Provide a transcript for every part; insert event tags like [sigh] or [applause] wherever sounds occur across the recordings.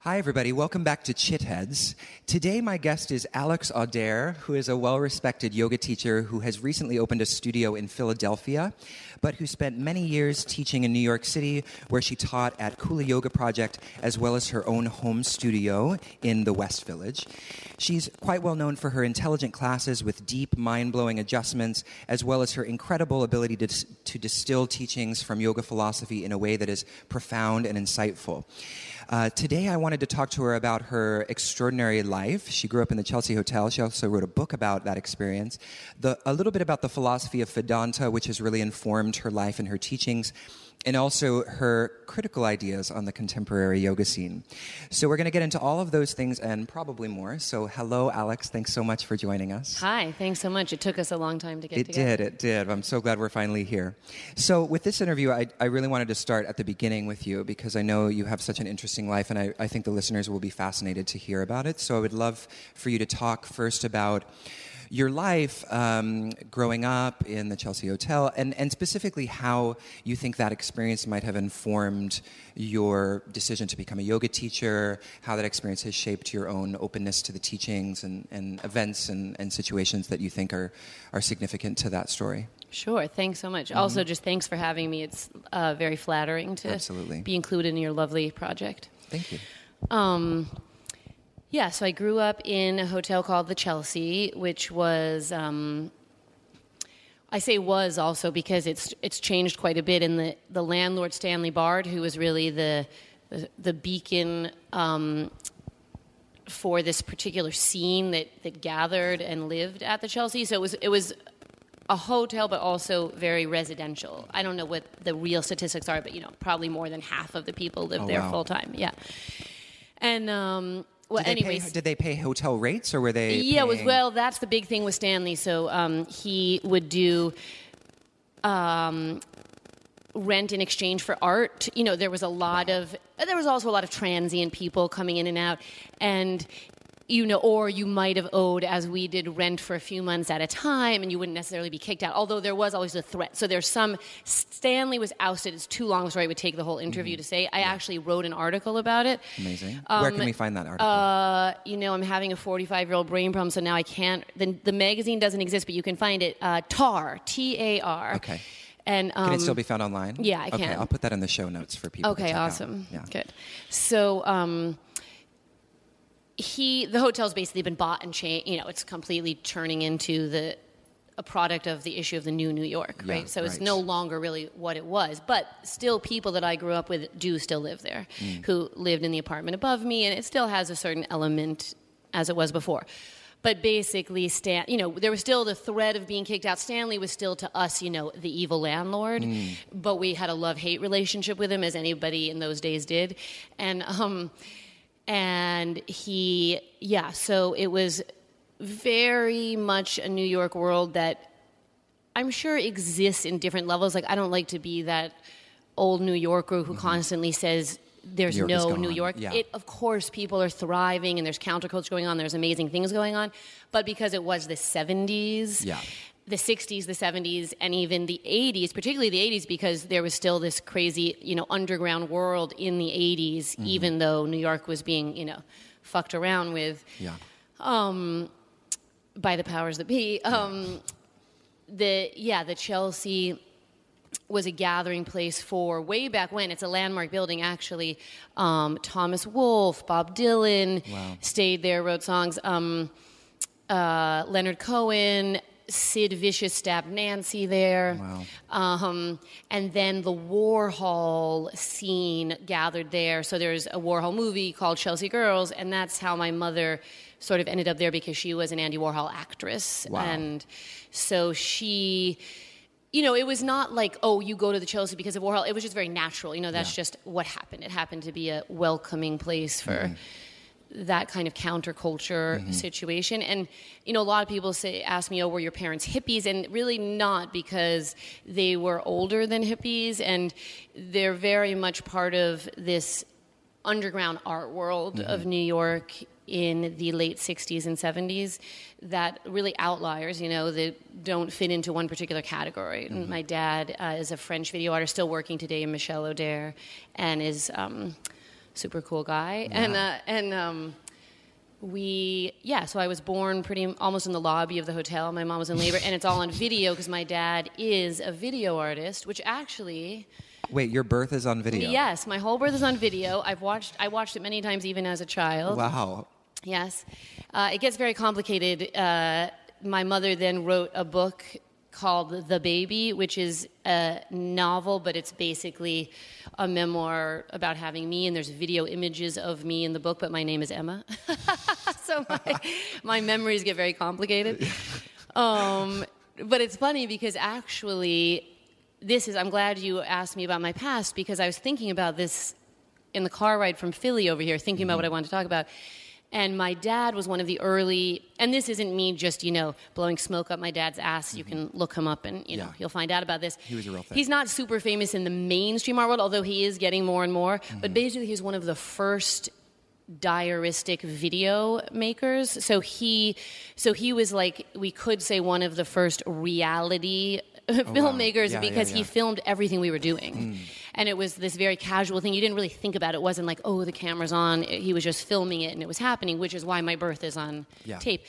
Hi, everybody. Welcome back to Chitheads. Today, my guest is Alex Auder, who is a well respected yoga teacher who has recently opened a studio in Philadelphia, but who spent many years teaching in New York City, where she taught at Kula Yoga Project, as well as her own home studio in the West Village. She's quite well known for her intelligent classes with deep, mind blowing adjustments, as well as her incredible ability to, to distill teachings from yoga philosophy in a way that is profound and insightful. Uh, today, I wanted to talk to her about her extraordinary life. She grew up in the Chelsea Hotel. She also wrote a book about that experience. The, a little bit about the philosophy of Vedanta, which has really informed her life and her teachings and also her critical ideas on the contemporary yoga scene. So we're going to get into all of those things and probably more. So hello, Alex. Thanks so much for joining us. Hi. Thanks so much. It took us a long time to get it together. did. It did. I'm so glad we're finally here. So with this interview, I, I really wanted to start at the beginning with you because I know you have such an interesting life, and I, I think the listeners will be fascinated to hear about it. So I would love for you to talk first about your life um, growing up in the Chelsea Hotel, and, and specifically how you think that experience might have informed your decision to become a yoga teacher, how that experience has shaped your own openness to the teachings and, and events and, and situations that you think are, are significant to that story. Sure. Thanks so much. Mm-hmm. Also, just thanks for having me. It's uh, very flattering to Absolutely. be included in your lovely project. Thank you. Um, yeah, so I grew up in a hotel called the Chelsea, which was. Um, I say was also because it's it's changed quite a bit. And the, the landlord Stanley Bard, who was really the the, the beacon um, for this particular scene that, that gathered and lived at the Chelsea. So it was it was a hotel, but also very residential. I don't know what the real statistics are, but you know, probably more than half of the people live Oh, there wow. full time. Yeah, and um, well, did, they anyways, pay, did they pay hotel rates or were they? yeah, was well. That's the big thing with Stanley. So um, he would do um, rent in exchange for art. You know, there was a lot of there was also a lot of transient people coming in and out, and you know, or you might have owed, as we did, rent for a few months at a time, and you wouldn't necessarily be kicked out. Although there was always a threat. So there's some. Stanley was ousted. It's too long a story. It would take the whole interview to say. I actually wrote an article about it. Amazing. Where can we find that article? Uh, you know, I'm having a 45 year old brain problem, so now I can't. The, the magazine doesn't exist, but you can find it. Uh, TAR, T A R. okay. And um, Can it still be found online? yeah, I can. Okay. I'll put that in the show notes for people. to Okay, check out. awesome. Yeah. Good. So, um, he the hotel's basically been bought and changed. You know, it's completely turning into the a product of the issue of the new New York, Yeah, right? So it's no longer really what it was, but still, people that I grew up with do still live there, Mm. who lived in the apartment above me, and it still has a certain element as it was before. But basically, Stan, you know, there was still the threat of being kicked out. Stanley was still to us, you know, the evil landlord, Mm. but we had a love-hate relationship with him, as anybody in those days did, and um, and he, yeah. So it was very much a New York world that I'm sure exists in different levels. Like I don't like to be that old New Yorker who constantly says there's York no. New York. Yeah. It, of course, people are thriving and there's counterculture going on. There's amazing things going on, but because it was the 70s, Yeah. The 60s, the 70s, and even the 80s, particularly the 80s, because there was still this crazy, you know, underground world in the 80s, Mm-hmm. even though New York was being, you know, fucked around with Yeah. by the powers that be. Um, the yeah, the Chelsea was a gathering place for way back when. It's a landmark building, actually. Um, Thomas Wolfe, Bob Dylan Wow. stayed there, wrote songs. Um, uh, Leonard Cohen, Sid Vicious stabbed Nancy there. Wow. Um, and then the Warhol scene gathered there. So there's a Warhol movie called Chelsea Girls, and that's how my mother sort of ended up there because she was an Andy Warhol actress. Wow. And so she. You know, it was not like, oh, you go to the Chelsea because of Warhol. It was just very natural. You know, that's Yeah. just what happened. It happened to be a welcoming place for Mm-hmm. That kind of counterculture situation. And you know, a lot of people say, ask me, "Oh, were your parents hippies?" And really not, because they were older than hippies, and they're very much part of this underground art world of New York in the late 60s and 70s that really outliers you know that don't fit into one particular category And my dad uh, is a french video artist still working today in Michel Auder, and is um, super cool guy, and uh, and um, we yeah. So I was born pretty almost in the lobby of the hotel. My mom was in labor, and it's all on [laughs] video because my dad is a video artist, which actually. Wait, your birth is on video? Yes, my whole birth is on video. I've watched I watched it many times, even as a child. Wow. Yes. Uh, it gets very complicated. Uh, my mother then wrote a book called The Baby, which is a novel, but it's basically a memoir about having me, and there's video images of me in the book, but my name is Emma. [laughs] so my, my, memories get very complicated. Um, but it's funny because actually, this is, I'm glad you asked me about my past because I was thinking about this in the car ride from Philly over here, thinking mm-hmm. about what I wanted to talk about. And my dad was one of the early, and this isn't me just, you know, blowing smoke up my dad's ass. Mm-hmm. You can look him up and, you know, you'll find out about this. He was a real thing. He's not super famous in the mainstream art world, although he is getting more and more. Mm-hmm. But basically, he's one of the first diaristic video makers so he so he was like we could say one of the first reality [laughs] filmmakers wow. yeah, because yeah, yeah. he filmed everything we were doing. Mm. And it was this very casual thing. You didn't really think about it. It wasn't like, oh, the camera's on. He was just filming it and it was happening, which is why my birth is on tape.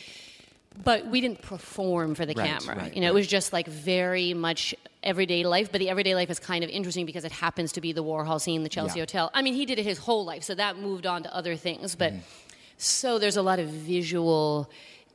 But we didn't perform for the right, camera. Right, you know, right. it was just like very much everyday life. But the everyday life is kind of interesting because it happens to be the Warhol scene, the Chelsea Hotel. I mean, he did it his whole life, so that moved on to other things. But mm. so there's a lot of visual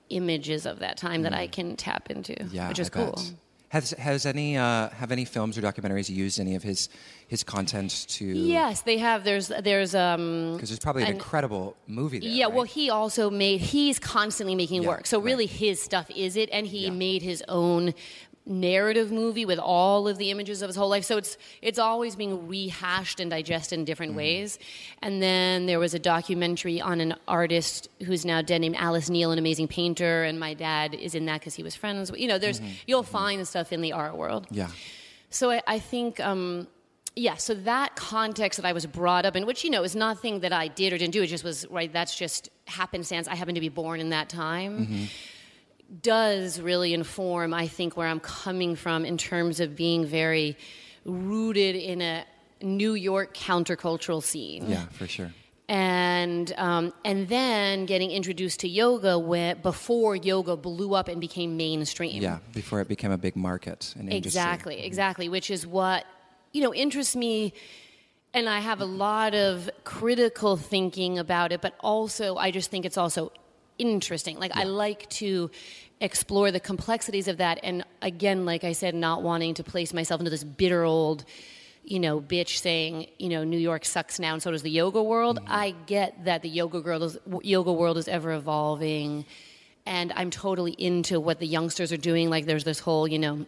images of that time mm. that I mm. can tap into, yeah, which is I cool. Bet. Has has any uh, have any films or documentaries used any of his his content to? Yes, they have. There's there's um because there's probably an, an, incredible movie there. Yeah, right? well, he also made. He's constantly making yeah, work, so really right. his stuff is it, and he yeah. made his own narrative movie with all of the images of his whole life. So it's it's always being rehashed and digested in different mm. ways. And then there was a documentary on an artist who's now dead named Alice Neel, an amazing painter, and my dad is in that because he was friends. You know, there's mm-hmm. you'll mm-hmm. find stuff in the art world. Yeah. So I, I think. Um, yeah, so that context that I was brought up in, which you know is nothing that I did or didn't do, it just was right. That's just happenstance. I happened to be born in that time. Mm-hmm does really inform, I think, where I'm coming from in terms of being very rooted in a New York countercultural scene. Yeah, for sure. And um, and then getting introduced to yoga when, before yoga blew up and became mainstream. Yeah, before it became a big market and exactly, industry. exactly. Which is what you know interests me and I have a lot of critical thinking about it, but also I just think it's also interesting. Like yeah. I like to explore the complexities of that and again like I said not wanting to place myself into this bitter old you know, bitch saying, you know, New York sucks now and so does the yoga world. Mm-hmm. I get that the yoga world is, yoga world is ever evolving and I'm totally into what the youngsters are doing like there's this whole, you know,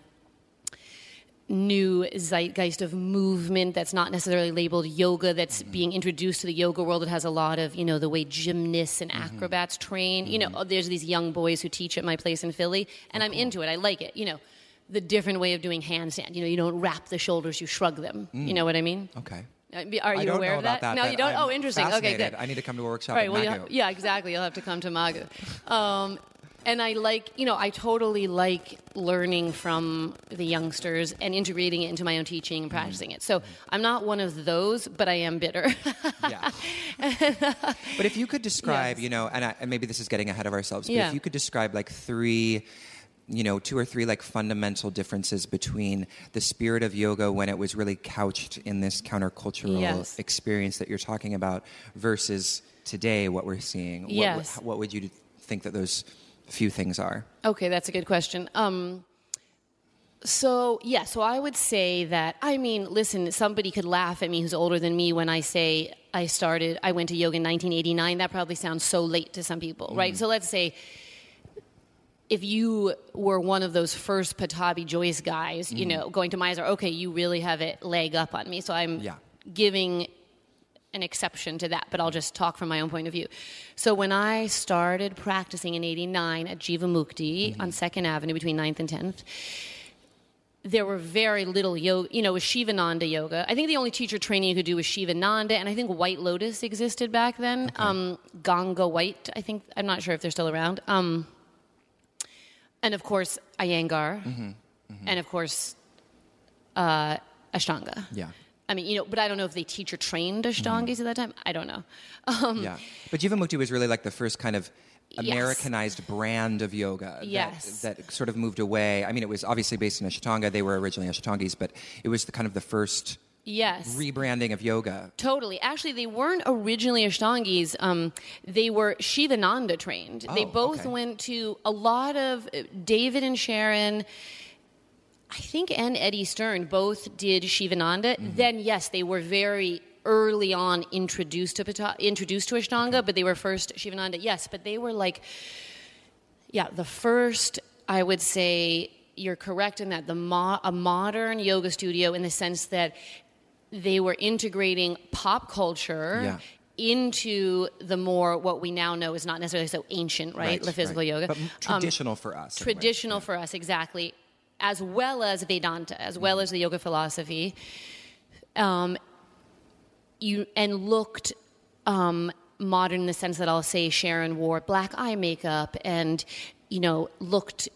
new zeitgeist of movement that's not necessarily labeled yoga that's mm-hmm. being introduced to the yoga world it has a lot of you know the way gymnasts and mm-hmm. acrobats train mm-hmm. you know mm-hmm. there's these young boys who teach at my place in philly and oh, i'm cool. into it i like it you know the different way of doing handstand you know you don't wrap the shoulders you shrug them mm. you know what i mean okay uh, are you aware of that? that? No, you don't. I'm oh, interesting. Okay, good. I need to come to a workshop. Right. Well, Magu. yeah, exactly. You'll have to come to Magu. [laughs] Um, and I like, you know, I totally like learning from the youngsters and integrating it into my own teaching and practicing mm-hmm. it. So I'm not one of those, but I am bitter. yeah. [laughs] but if you could describe, yes. you know, and, I, and, maybe this is getting ahead of ourselves, but yeah. if you could describe like three you know two or three like fundamental differences between the spirit of yoga when it was really couched in this countercultural yes. experience that you're talking about versus today what we're seeing yes. what, what would you think that those few things are? Okay, that's a good question. Um, so, yeah, so I would say that, I mean, listen, somebody could laugh at me who's older than me when I say I started, I went to yoga in 1989. That probably sounds so late to some people, mm. right? So let's say if you were one of those first Pattabhi Jois guys, you mm. know, going to Mysore, okay, you really have a leg up on me. So I'm yeah. giving an exception to that, but I'll just talk from my own point of view. So when I started practicing in 89 at Jivamukti mm-hmm. on 2nd Avenue between 9th and 10th, there were very little yoga, you know, was Shivananda yoga. I think the only teacher training you could do was Shivananda, and I think White Lotus existed back then. Okay. Um, Ganga White, I think, I'm not sure if they're still around. Um, and of course, Iyengar, mm-hmm. Mm-hmm. and of course, uh, Ashtanga. Yeah I mean, you know, but I don't know if they teacher trained Ashtangis at that time. I don't know. Um, yeah, but Jivamukti was really like the first kind of Yes. Americanized brand of yoga that- Yes. that, sort of moved away. I mean, it was obviously based in Ashtanga. They were originally Ashtangis, but it was the kind of the first yes. rebranding of yoga. Totally. Actually, they weren't originally Ashtangis. Um, they were Shivananda trained. they Oh, both okay. went to a lot of uh, David and Sharon. I think and Eddie Stern both did Shivananda. Mm-hmm. Then yes, they were very early on introduced to Pata- introduced to Ashtanga, but they were first Shivananda. Yes, but they were like yeah, the first, I would say, you're correct in that the mo- a modern yoga studio in the sense that they were integrating pop culture Yeah. into the more what we now know is not necessarily so ancient, right? the physical right. yoga, but Um, traditional for us. in a way. traditional for us exactly, as well as Vedanta, as well as the yoga philosophy. Um, you and looked um, modern in the sense that I'll say Sharon wore black eye makeup and you know looked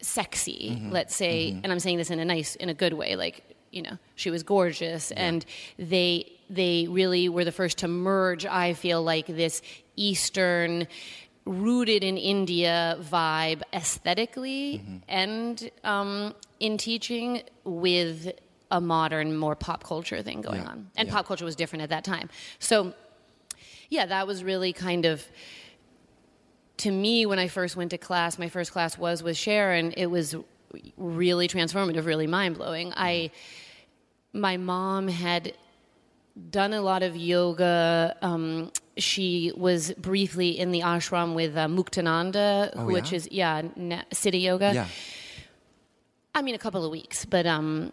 sexy. Let's say, and I'm saying this in a nice, in a good way, like you know she was gorgeous, and they they really were the first to merge. I feel like this Eastern. Rooted in India vibe aesthetically and um, in teaching with a modern, more pop culture thing going Yeah. on. And Yeah. pop culture was different at that time. So, yeah, that was really kind of to me when I first went to class. My first class was with Sharon. It was really transformative, really mind blowing. I, my mom had done a lot of yoga. Um, she was briefly in the ashram with uh, Muktananda, Oh, which yeah? is yeah, na- Siddha yoga. Yeah. I mean, a couple of weeks, but um,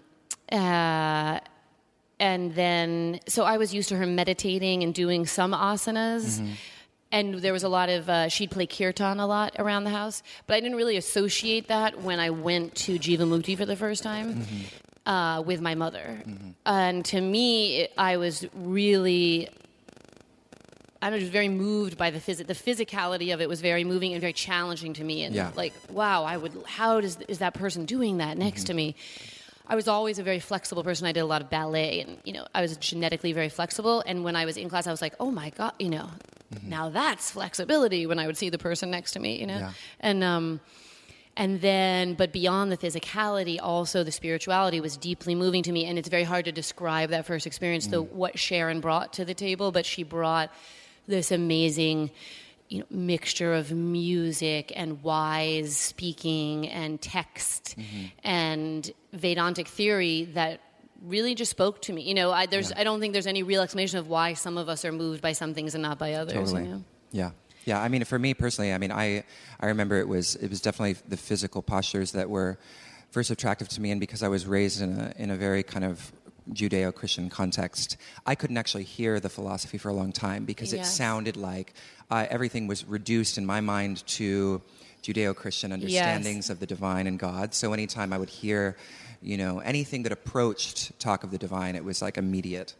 uh, and then so I was used to her meditating and doing some asanas. Mm-hmm. And there was a lot of uh, she'd play kirtan a lot around the house, but I didn't really associate that when I went to Jivamukti for the first time Mm-hmm. Uh, with my mother. And to me, it, I was really I just very moved by the phys- the physicality of it was very moving and very challenging to me. And Yeah. like, wow, I would. How does is that person doing that next to me? I was always a very flexible person. I did a lot of ballet, and you know, I was genetically very flexible. And when I was in class, I was like, oh my god, you know, now that's flexibility. When I would see the person next to me, you know, Yeah. and um, and then, but beyond the physicality, also the spirituality was deeply moving to me. And it's very hard to describe that first experience, the mm. what Sharon brought to the table, but she brought this amazing you know, mixture of music and wise speaking and text mm-hmm. and Vedantic theory that really just spoke to me. You know, I, there's, I don't think there's any real explanation of why some of us are moved by some things and not by others. Totally. You know? Yeah. Yeah. I mean, for me personally, I mean, I I remember it was it was definitely the physical postures that were first attractive to me, and because I was raised in a in a very kind of Judeo-Christian context, I couldn't actually hear the philosophy for a long time because it sounded like uh, everything was reduced in my mind to Judeo-Christian understandings of the divine and God. So anytime I would hear, you know, anything that approached talk of the divine, it was like immediate.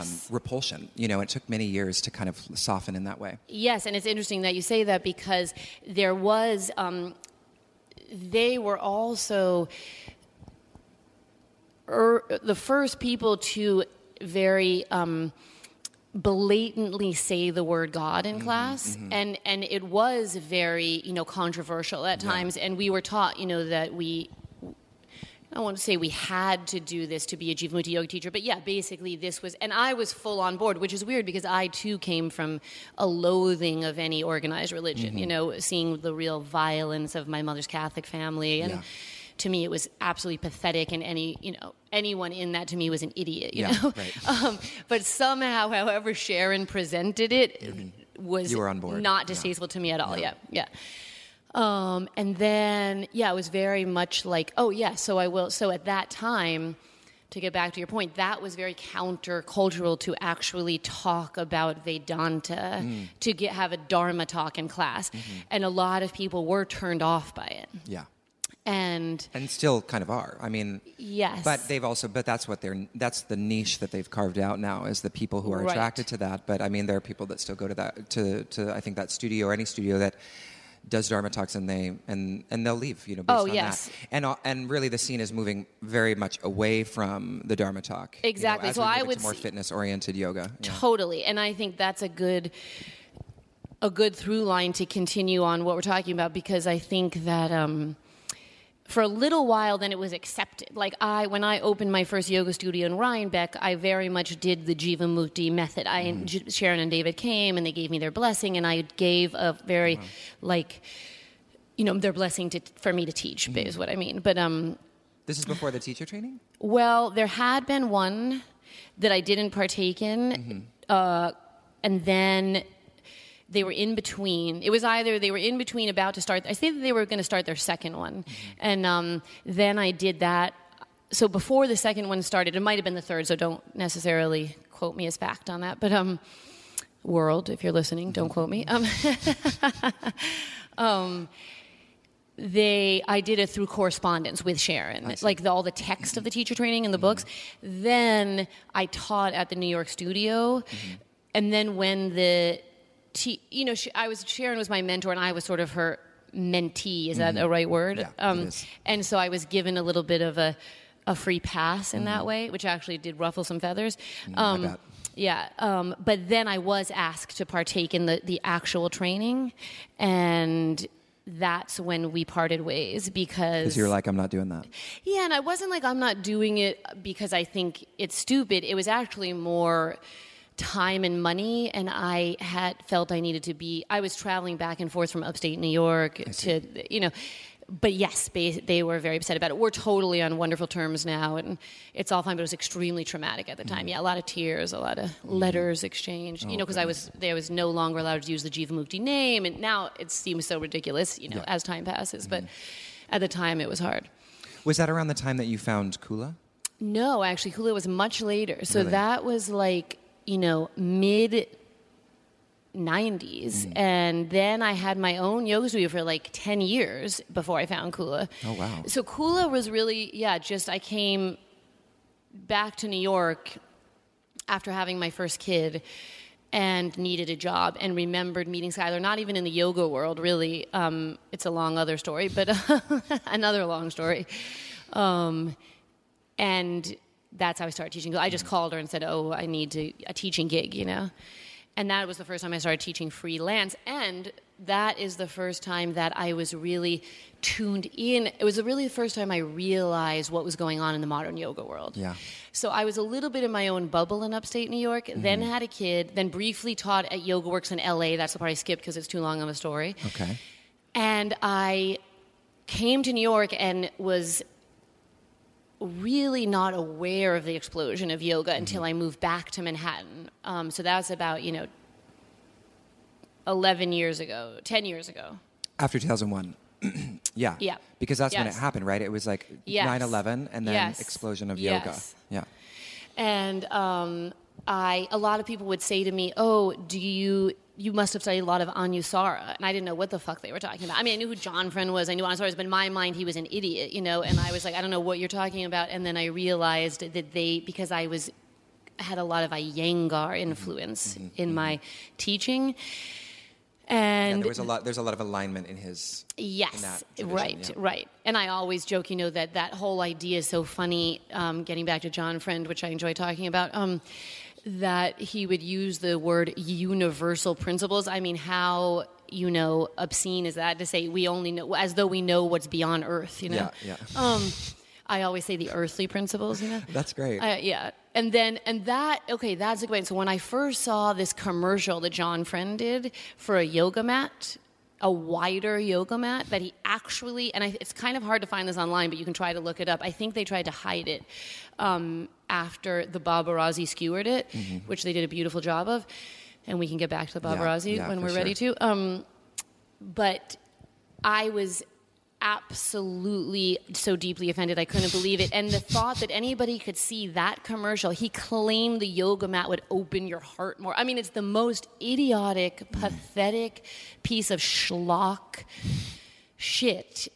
um, repulsion. You know, it took many years to kind of soften in that way. Yes, and it's interesting that you say that because there was, um, they were also er, the first people to very um, blatantly say the word God Mm-hmm, in class, and and it was very you know controversial at times, and we were taught you know that we. I want to say we had to do this to be a Jivamukti yoga teacher, but yeah, basically this was, and I was full on board, which is weird because I too came from a loathing of any organized religion. Mm-hmm. You know, seeing the real violence of my mother's Catholic family, and Yeah. To me it was absolutely pathetic. And any, you know, anyone in that to me was an idiot. You Yeah, know, right. [laughs] um, but somehow, however Sharon presented it, was You were on board. not Yeah. distasteful to me at all. Yeah, yeah. Um, and then, yeah, it was very much like, oh, yeah, so I will. So at that time, to get back to your point, that was very countercultural to actually talk about Vedanta, Mm. to get have a Dharma talk in class. Mm-hmm. And a lot of people were turned off by it. Yeah. And And still kind of are. I mean, yes. but they've also, but that's what they're, that's the niche that they've carved out now is the people who are Right. attracted to that. But I mean, there are people that still go to that, to, to I think that studio or any studio that does Dharma talks and they and and they'll leave, you know, based Oh, on yes. that. And uh, and really the scene is moving very much away from the Dharma talk. you know, Exactly. So I would more fitness oriented yoga. Yeah. Totally. And I think that's a good a good through line to continue on what we're talking about because I think that um, for a little while then it was accepted. Like I when I opened my first yoga studio in Rhinebeck, I very much did the Jivamukti method. I Mm-hmm. J- Sharon and David came and they gave me their blessing and I gave a very like you know their blessing to for me to teach Mm-hmm. is what I mean. But um This is before the teacher training? well, there had been one that I didn't partake in, uh, and then they were in between. It was either they were in between about to start. I think they were going to start their second one, and um, then I did that. So before the second one started, it might have been the third. So don't necessarily quote me as fact on that, but um, world, if you're listening, don't quote me. Um, [laughs] um, they I did it through correspondence with Sharon, like the, all the text of the teacher training and the books. Then I taught at the New York studio, and then when the te- you know she, I was Sharon was my mentor and I was sort of her mentee. Is that the right word? Yeah, um, it is. And so I was given a little bit of a a free pass in that way, which actually did ruffle some feathers. Um, bet. yeah, um, but then I was asked to partake in the, the actual training, and that's when we parted ways because Because you're like, I'm not doing that. yeah, and I wasn't like I'm not doing it because I think it's stupid. It was actually more time and money and I had felt I needed to be I was traveling back and forth from upstate New York to you know but yes, they, they were very upset about it. We're totally on wonderful terms now, and it's all fine. But it was extremely traumatic at the time. Mm-hmm. Yeah, a lot of tears, a lot of mm-hmm. letters exchanged. you oh, know, because I was there was no longer allowed to use the Jivamukti name, and now it seems so ridiculous. You know, as time passes, but mm-hmm. at the time it was hard. Was that around the time that you found Kula? No, actually, kula was much later. So Really? that was like, you know, mid 90s. Mm. And then I had my own yoga studio for like 10 years before I found Kula. Oh, wow. So Kula was really, yeah, just I came back to New York after having my first kid and needed a job and remembered meeting Schuyler, not even in the yoga world, really. Um, it's a long other story, but [laughs] another long story. Um, and that's how I started teaching. I just called her and said, "Oh, I need to, a teaching gig," you know. And that was the first time I started teaching freelance, and that is the first time that I was really tuned in. It was really the first time I realized what was going on in the modern yoga world. Yeah. So I was a little bit in my own bubble in upstate New York. Then Mm-hmm. had a kid. Then briefly taught at Yoga Works in L.A. That's the part I skipped because it's too long of a story. Okay. And I came to New York and was really not aware of the explosion of yoga until I moved back to Manhattan. Um, so that was about, you know, 11 years ago, 10 years ago. After 2001. [clears throat] yeah. Yeah. Because that's when it happened, right? It was like Yes. 9 11 and then Yes. explosion of Yes. yoga. Yeah. And um, I, a lot of people would say to me, "Oh, do you? You must have studied a lot of Anusara." And I didn't know what the fuck they were talking about. I mean, I knew who John Friend was. I knew Anusara was, but in my mind, he was an idiot, you know. And I was like, I don't know what you're talking about. And then I realized that they, because I was had a lot of Iyengar influence in my teaching. Yeah, And there was a lot. There's a lot of alignment in his. Yes, that right, yeah. right. And I always joke, you know, that that whole idea is so funny. Um, getting back to John Friend, which I enjoy talking about, um, that he would use the word universal principles. I mean, how you know obscene is that to say we only know as though we know what's beyond Earth? You know. Yeah, yeah. [laughs] Um, I always say the earthly principles. You know. That's great. Uh, yeah. And then, and that, okay, that's a good point. So when I first saw this commercial that John Friend did for a yoga mat, a wider yoga mat that he actually, and I, it's kind of hard to find this online, but you can try to look it up. I think they tried to hide it um, after the Babarazzi skewered it, which they did a beautiful job of. And we can get back to the Mm-hmm. Yeah, Babarazzi yeah, when we're ready sure. to. Um, but I was absolutely so deeply offended I couldn't believe it. And the thought that anybody could see that commercial, he claimed the yoga mat would open your heart more. I mean, it's the most idiotic, pathetic piece of schlock shit.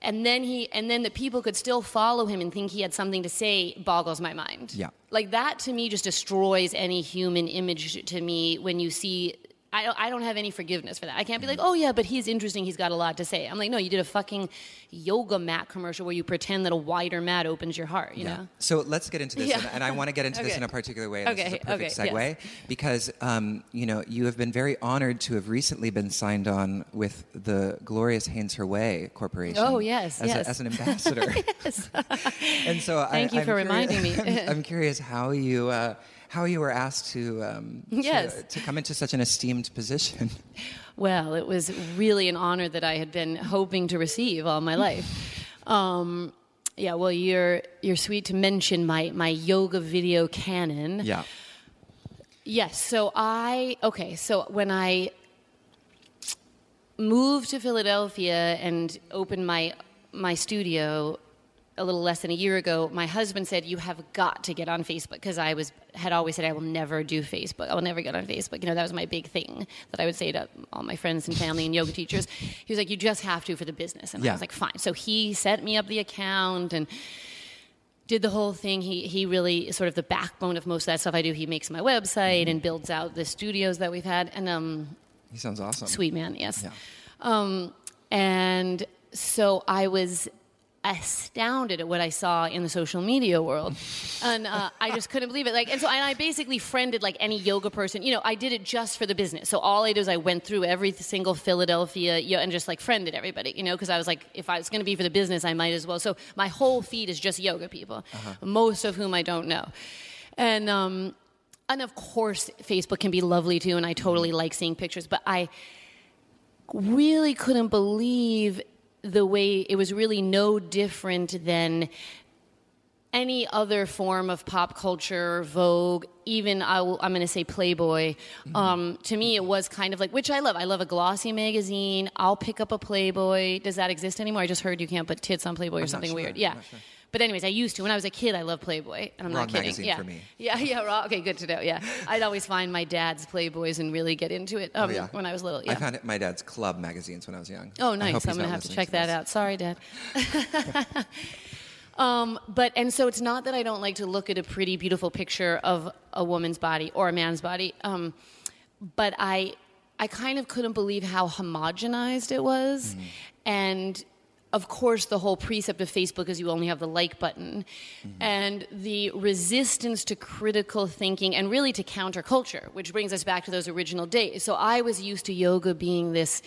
And then he and then the people could still follow him and think he had something to say boggles my mind. Yeah. Like that to me just destroys any human image to me when you see I don't, I don't have any forgiveness for that. I can't be like, oh yeah, but he's interesting. He's got a lot to say. I'm like, no, you did a fucking yoga mat commercial where you pretend that a wider mat opens your heart. You know. So let's get into this, Yeah. and, and I want to get into this [laughs] in a particular way. And This is a Okay, perfect okay, segue yes. because um, you know you have been very honored to have recently been signed on with the glorious Hanes Her Way Corporation. Oh, yes, as, yes. A, as an [laughs] ambassador. yes. and so Thank I, you I'm for curious- reminding me. I'm, [laughs] I'm curious how you. Uh, how you were asked to, um, to- to come into such an esteemed position. [laughs] Well, it was really an honor that I had been hoping to receive all my life. [laughs] Um, yeah, well, you're you're sweet to mention my my yoga video canon. Yeah. Yes. So I okay. So when I moved to Philadelphia and opened my my studio a little less than a year ago, my husband said, "You have got to get on Facebook," because I was had always said I will never do Facebook. I will never get on Facebook. You know, that was my big thing that I would say to all my friends and family and yoga [laughs] teachers. He was like, "You just have to for the business," and Yeah. I was like, "Fine." So he set me up the account and did the whole thing. He he really is sort of the backbone of most of that stuff I do. He makes my website and builds out the studios that we've had. And um, He sounds awesome. sweet man, yes. Yeah. Um, and so I was astounded at what I saw in the social media world, and uh, I just couldn't believe it. Like, and so and I basically friended like any yoga person. You know, I did it just for the business. So all I did is I went through every single Philadelphia, you know, and just like friended everybody. You know, because I was like, if I was going to be for the business, I might as well. So my whole feed is just yoga people, most of whom I don't know, and. um and of course, Facebook can be lovely too, and I totally like seeing pictures. But I really couldn't believe the way it was really no different than any other form of pop culture, Vogue, even I will, I'm going to say Playboy. Um, to me, it was kind of like, which I love. I love a glossy magazine. I'll pick up a Playboy. Does that exist anymore? I just heard you can't put tits on Playboy or not something sure. weird. I'm Yeah. sure. But anyways, I used to. When I was a kid, I loved Playboy, and I'm Wrong not kidding. magazine yeah. for me. Yeah, yeah, raw. Okay, good to know. Yeah, I'd always find my dad's Playboys and really get into it um, Oh, yeah. when I was little. Yeah. I found it my dad's club magazines when I was young. Oh, nice. I'm going to have to check that out. Sorry, Dad. [laughs] um, but, and so it's not that I don't like to look at a pretty, beautiful picture of a woman's body or a man's body, um, but I, I kind of couldn't believe how homogenized it was. And of course, the whole precept of Facebook is you only have the like button. And the resistance to critical thinking and really to counterculture, which brings us back to those original days. So I was used to yoga being this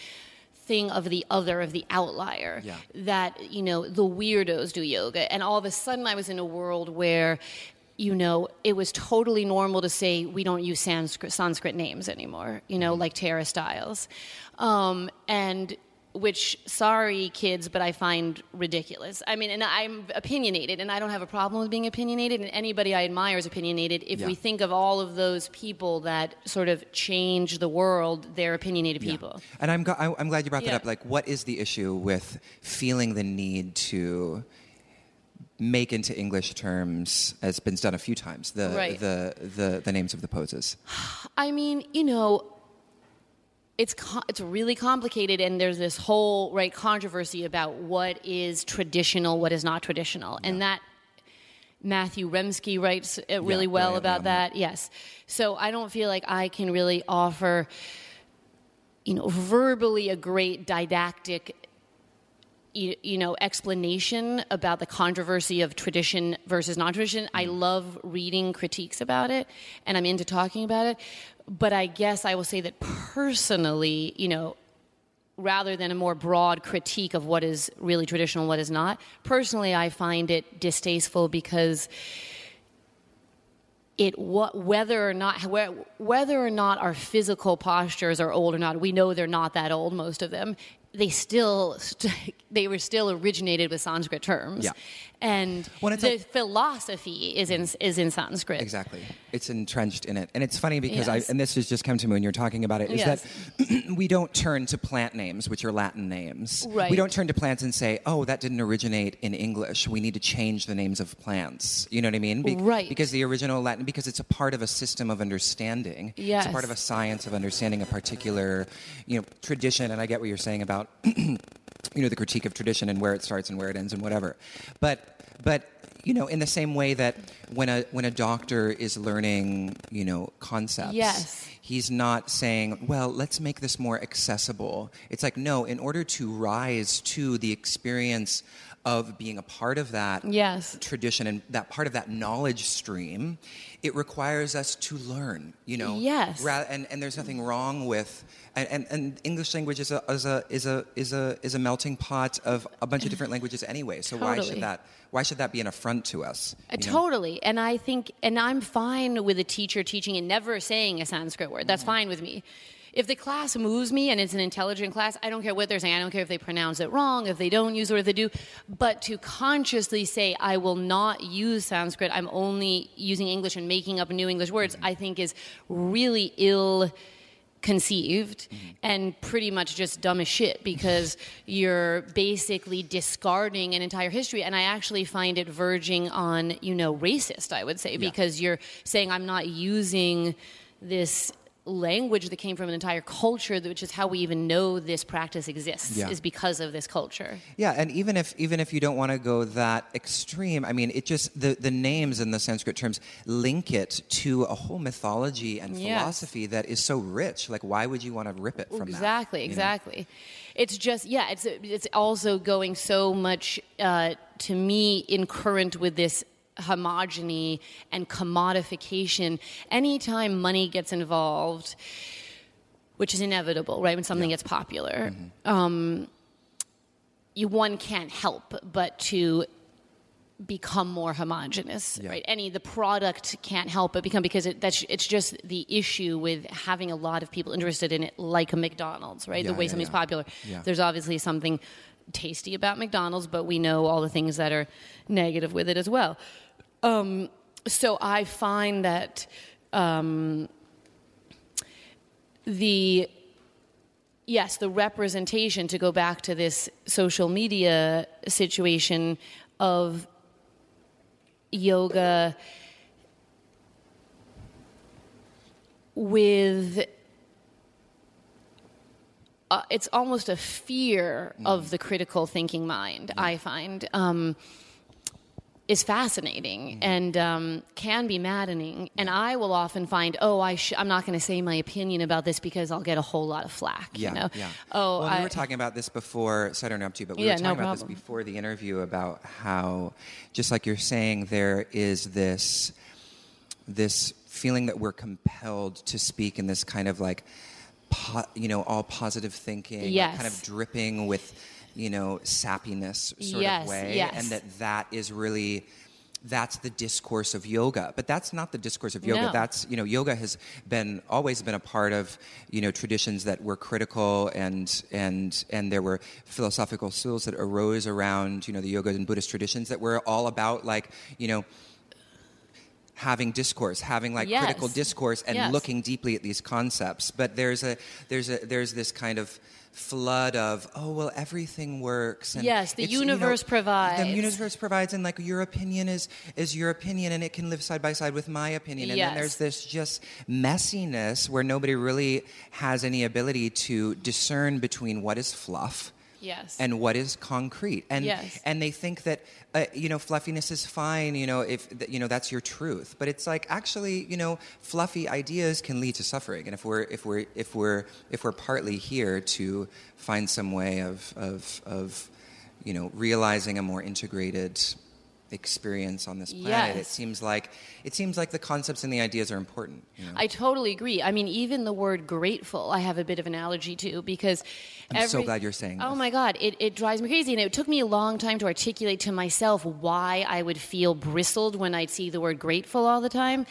thing of the other, of the outlier. Yeah. That, you know, the weirdos do yoga. And all of a sudden I was in a world where, you know, it was totally normal to say we don't use Sanskrit, Sanskrit names anymore, you know, like Tara Stiles. Um, and which, sorry, kids, but I find ridiculous. I mean, and I'm opinionated, and I don't have a problem with being opinionated, and anybody I admire is opinionated. If Yeah. we think of all of those people that sort of change the world, they're opinionated people. And I'm, go- I'm glad you brought that up. Like, what is the issue with feeling the need to make into English terms, as been done a few times, the, Right. the, the, the names of the poses? I mean, you know, it's it's really complicated, and there's this whole right controversy about what is traditional, what is not traditional, and that Matthew Remski writes uh, really Yeah, well brilliantly about that. Yes, so I don't feel like I can really offer, you know, verbally a great didactic. You, you know, explanation about the controversy of tradition versus non-tradition. I love reading critiques about it, and I'm into talking about it. But I guess I will say that personally, you know, rather than a more broad critique of what is really traditional what is not, personally, I find it distasteful because it what whether or not whether or not our physical postures are old or not, we know they're not that old. Most of them, they still [laughs] they were still originated with Sanskrit terms, Yeah. And Well, the like- philosophy is in is in Sanskrit. Exactly. It's entrenched in it. And it's funny because Yes. I, and this has just come to me when you're talking about it, is Yes. that [clears throat] we don't turn to plant names, which are Latin names. Right. We don't turn to plants and say, oh, that didn't originate in English. We need to change the names of plants. You know what I mean? Be- Right. Because the original Latin, because it's a part of a system of understanding. Yes. It's a part of a science of understanding a particular, you know, tradition. And I get what you're saying about [clears throat] you know the critique of tradition and where it starts and where it ends and whatever but but you know, in the same way that when a when a doctor is learning, you know, concepts, Yes. he's not saying, "Well, let's make this more accessible." It's like, no, in order to rise to the experience of being a part of that Yes. tradition and that part of that knowledge stream, it requires us to learn, you know. Yes. Ra- and, and there's nothing wrong with and, and, and English language is a, is a is a is a is a melting pot of a bunch of different languages anyway. So why should that why should that be an affront to us? Uh, know? Totally. And I think, and I'm fine with a teacher teaching and never saying a Sanskrit word. That's fine with me. If the class moves me and it's an intelligent class, I don't care what they're saying. I don't care if they pronounce it wrong, if they don't use it or if they do. But to consciously say, I will not use Sanskrit, I'm only using English and making up new English words, I think is really ill conceived mm-hmm. and pretty much just dumb as shit because [laughs] you're basically discarding an entire history and i actually find it verging on you know racist i would say because you're saying i'm not using this language that came from an entire culture which is how we even know this practice exists Yeah. is because of this culture Yeah, and even if even if you don't want to go that extreme, I mean, it just the the names and the Sanskrit terms link it to a whole mythology and Yes. philosophy that is so rich. Like, why would you want to rip it from that? exactly exactly it's just yeah it's it's also going so much uh, to me in current with this homogeny and commodification anytime money gets involved which is inevitable right when something gets popular Mm-hmm. um, you one can't help but to become more homogenous Yeah. right any the product can't help but become because it, that's it's just the issue with having a lot of people interested in it like a mcdonald's right Yeah, the way yeah, something's yeah. popular Yeah. there's obviously something tasty about mcdonald's but we know all the things that are negative with it as well um, so i find that um, the yes, the representation to go back to this social media situation of yoga with uh, it's almost a fear of the critical thinking mind i find. Um, is fascinating and um, can be maddening. And I will often find, oh, I sh- I'm not going to say my opinion about this because I'll get a whole lot of flack. Yeah, you know? yeah. Oh, well, I, we were talking about this before. So I don't know interrupt you, but we Yeah, were no talking about this before the interview about how, just like you're saying, there is this this feeling that we're compelled to speak in this kind of like, po- you know, all positive thinking, Yes. kind of dripping with, you know, sappiness sort Yes, of way, yes. and that that is really. That's the discourse of yoga, but that's not the discourse of yoga. No. That's you know, yoga has been always been a part of you know traditions that were critical and and and there were philosophical schools that arose around you know the yoga and Buddhist traditions that were all about like you know having discourse, having like Yes. critical discourse, and Yes. looking deeply at these concepts. But there's a there's a there's this kind of flood of oh well everything works and Yes, the it's, you know, universe provides. the universe provides and like your opinion is is your opinion and it can live side by side with my opinion and then there's this just messiness where nobody really has any ability to discern between what is fluff Yes. and what is concrete and Yes. and they think that uh, you know fluffiness is fine you know if you know that's your truth but it's like actually you know fluffy ideas can lead to suffering and if we're if we're if we're if we're partly here to find some way of of of you know realizing a more integrated experience on this planet it seems like it seems like the concepts and the ideas are important you know? I totally agree. I mean, even the word grateful, I have a bit of an allergy to because. I'm so glad you're saying Oh this. my God, it, it drives me crazy. And it took me a long time to articulate to myself why I would feel bristled when I'd see the word grateful all the time.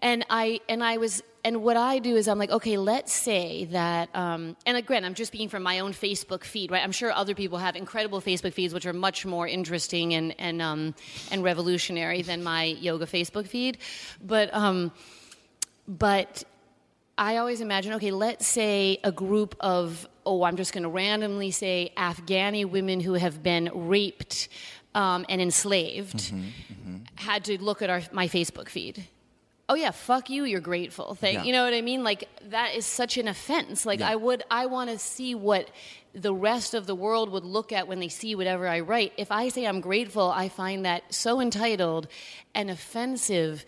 And I, and I was, and what I do is I'm like, okay, let's say that, um, and again, I'm just speaking from my own Facebook feed, right? I'm sure other people have incredible Facebook feeds, which are much more interesting and, and, um, and revolutionary than my yoga Facebook feed. But, um, but I always imagine, okay, let's say a group of, oh, I'm just going to randomly say Afghani women who have been raped um, and enslaved Mm-hmm, had to look at our, my Facebook feed. Oh yeah, fuck you, you're grateful. Thank Yeah. you know what I mean? Like that is such an offense. Like Yeah. I would I want to see what the rest of the world would look at when they see whatever I write. If I say I'm grateful, I find that so entitled and offensive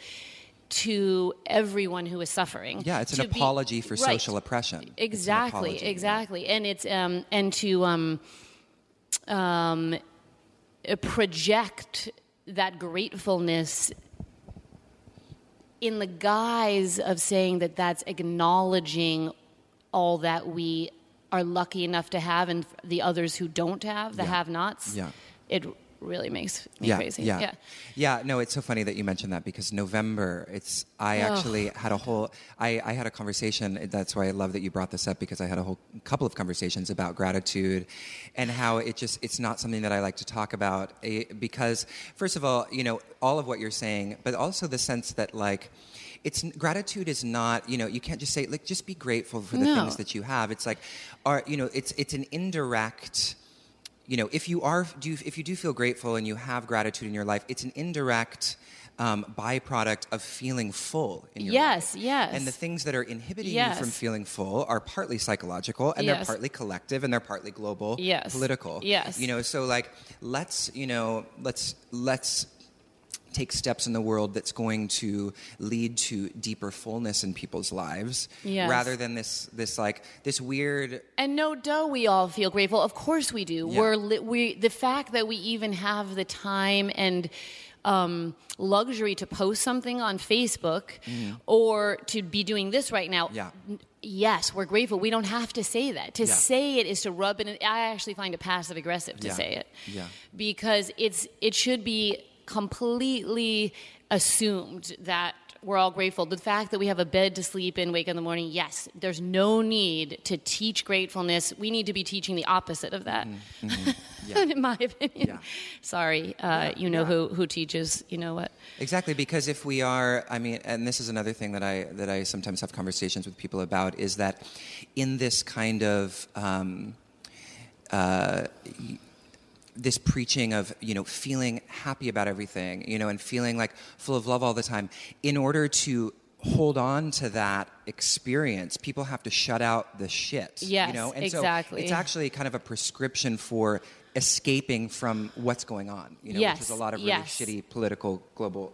to everyone who is suffering. Yeah, it's an To be- apology for Right. social oppression. It's an Exactly, yeah. exactly. And it's um and to um um project that gratefulness in the guise of saying that that's acknowledging all that we are lucky enough to have and the others who don't have, the Yeah. have-nots. Yeah. It really makes me yeah, crazy. Yeah. yeah. Yeah, no, it's so funny that you mentioned that because November, it's I actually had a whole I, I had a conversation that's why I love that you brought this up because I had a whole couple of conversations about gratitude and how it just it's not something that I like to talk about eh, because first of all, you know, all of what you're saying, but also the sense that like it's gratitude is not you know you can't just say like just be grateful for the No. things that you have it's like are you know it's it's an indirect you know, if you are, do if you do feel grateful and you have gratitude in your life, it's an indirect um, byproduct of feeling full in your Yes, life. yes. And the things that are inhibiting Yes. you from feeling full are partly psychological, and Yes. they're partly collective, and they're partly global, Yes. political. Yes. You know, so like, let's, you know, let's let's take steps in the world that's going to lead to deeper fullness in people's lives Yes. rather than this this like this weird And no duh, we all feel grateful. Of course we do. Yeah. We're li- we the fact that we even have the time and um, luxury to post something on Facebook or to be doing this right now. Yeah. Yes, we're grateful. We don't have to say that. To Yeah. say it is to rub it. In, I actually find it passive aggressive to Yeah. say it. Yeah. Because it's it should be completely assumed that we're all grateful. The fact that we have a bed to sleep in, wake in the morning, yes, there's no need to teach gratefulness. We need to be teaching the opposite of that, [laughs] yeah. in my opinion. Yeah. Sorry, uh, you know yeah. who, who teaches, you know what? Exactly, because if we are, I mean, and this is another thing that I that I sometimes have conversations with people about is that in this kind of um, uh, this preaching of you know feeling happy about everything, you know, and feeling like full of love all the time, in order to hold on to that experience, people have to shut out the shit. Yes, you know, and exactly. so it's actually kind of a prescription for escaping from what's going on. You know, which is a lot of really yes. shitty political global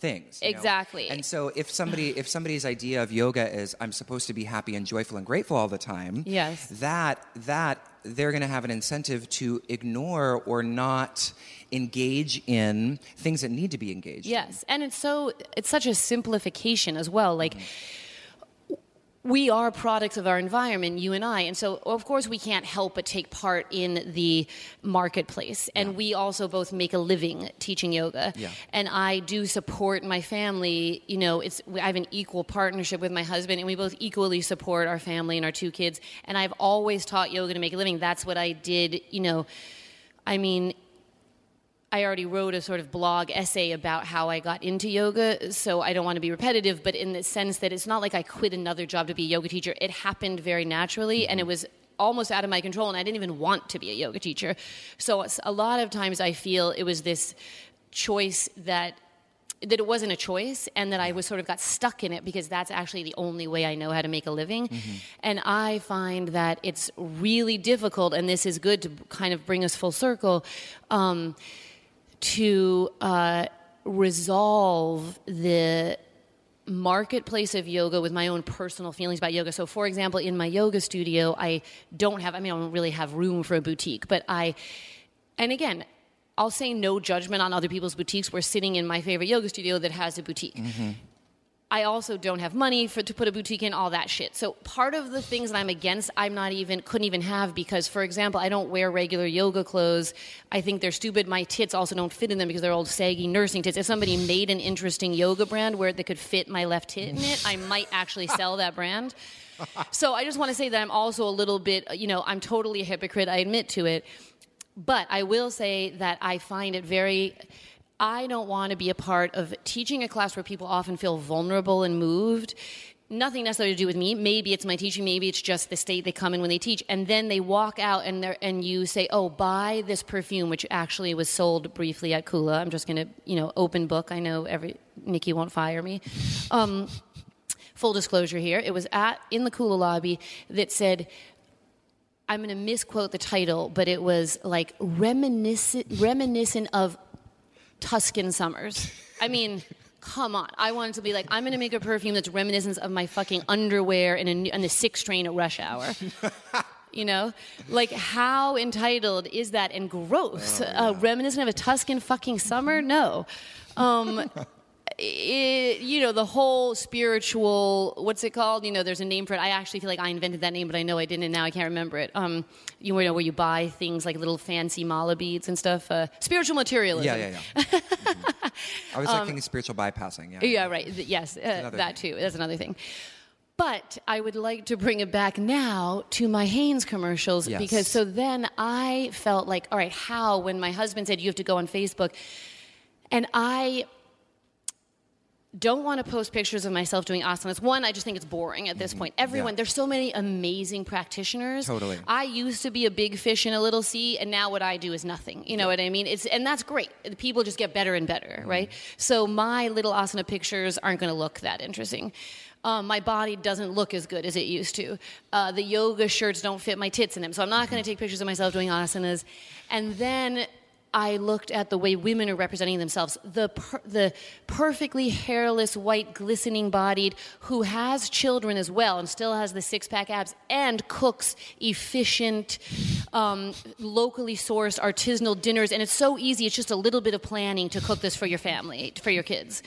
things you know? Exactly. and so if somebody if somebody's idea of yoga is i'm supposed to be happy and joyful and grateful all the time Yes. that that they're going to have an incentive to ignore or not engage in things that need to be engaged in. Yes, and it's so it's such a simplification as well. Like Mm-hmm. We are products of our environment, you and I, and so of course we can't help but take part in the marketplace. And we also both make a living teaching yoga. Yeah. And I do support my family. You know, it's I have an equal partnership with my husband, and we both equally support our family and our two kids. And I've always taught yoga to make a living. That's what I did. You know, I mean, I already wrote a sort of blog essay about how I got into yoga, so I don't want to be repetitive, but in the sense that it's not like I quit another job to be a yoga teacher. It happened very naturally, and it was almost out of my control, and I didn't even want to be a yoga teacher. So a lot of times I feel it was this choice that that it wasn't a choice and that I was sort of got stuck in it because that's actually the only way I know how to make a living. And I find that it's really difficult, and this is good to kind of bring us full circle. Um, to uh, resolve the marketplace of yoga with my own personal feelings about yoga. So, for example, in my yoga studio, I don't have, I mean, I don't really have room for a boutique, but I, and again, I'll say no judgment on other people's boutiques. We're sitting in my favorite yoga studio that has a boutique. I also don't have money for to put a boutique in all that shit. So part of the things that I'm against, I'm not even couldn't even have because, for example, I don't wear regular yoga clothes. I think they're stupid. My tits also don't fit in them because they're old saggy nursing tits. If somebody made an interesting yoga brand where they could fit my left tit in it, I might actually sell that brand. So I just want to say that I'm also a little bit, you know, I'm totally a hypocrite. I admit to it. But I will say that I find it very. I don't want to be a part of teaching a class where people often feel vulnerable and moved nothing necessarily to do with me. Maybe it's my teaching. Maybe it's just the state they come in when they teach, and then they walk out and and you say, "Oh, buy this perfume," which actually was sold briefly at Kula. I'm just going to, you know, open book. I know every Nikki won't fire me. Um, full disclosure here, it was at in the Kula lobby that said. I'm going to misquote the title, but it was like reminiscent, reminiscent of Tuscan summers. I mean, [laughs] come on. I wanted to be like, I'm going to make a perfume that's reminiscent of my fucking underwear in, a, in the sixth train at rush hour. [laughs] you know, like how entitled is that and gross? Oh, yeah. uh, reminiscent of a Tuscan fucking summer? No. Um, it, you know, the whole spiritual, what's it called? You know, there's a name for it. I actually feel like I invented that name, but I know I didn't, and now I can't remember it. Um, you know, where you buy things like little fancy mala beads and stuff. Uh, spiritual materialism. Yeah, yeah, yeah. [laughs] mm-hmm. I was like um, thinking spiritual bypassing. Yeah, yeah, right. Yes, uh, that thing. too. That's another thing. But I would like to bring it back now to my Hanes commercials yes. because so then I felt like, all right, how when my husband said you have to go on Facebook, and I don't want to post pictures of myself doing asanas. One, I just think it's boring at this mm-hmm. point. Everyone, yeah. there's so many amazing practitioners. Totally. I used to be a big fish in a little sea, and now what I do is nothing. You know yeah. what I mean? It's and that's great. People just get better and better, mm-hmm. right? So my little asana pictures aren't going to look that interesting. Um, my body doesn't look as good as it used to. Uh, the yoga shirts don't fit my tits in them, so I'm not going to mm-hmm. take pictures of myself doing asanas. And then I looked at the way women are representing themselves. The, per, the perfectly hairless, white, glistening bodied, who has children as well and still has the six pack abs and cooks efficient, um, locally sourced, artisanal dinners. And it's so easy, it's just a little bit of planning to cook this for your family, for your kids.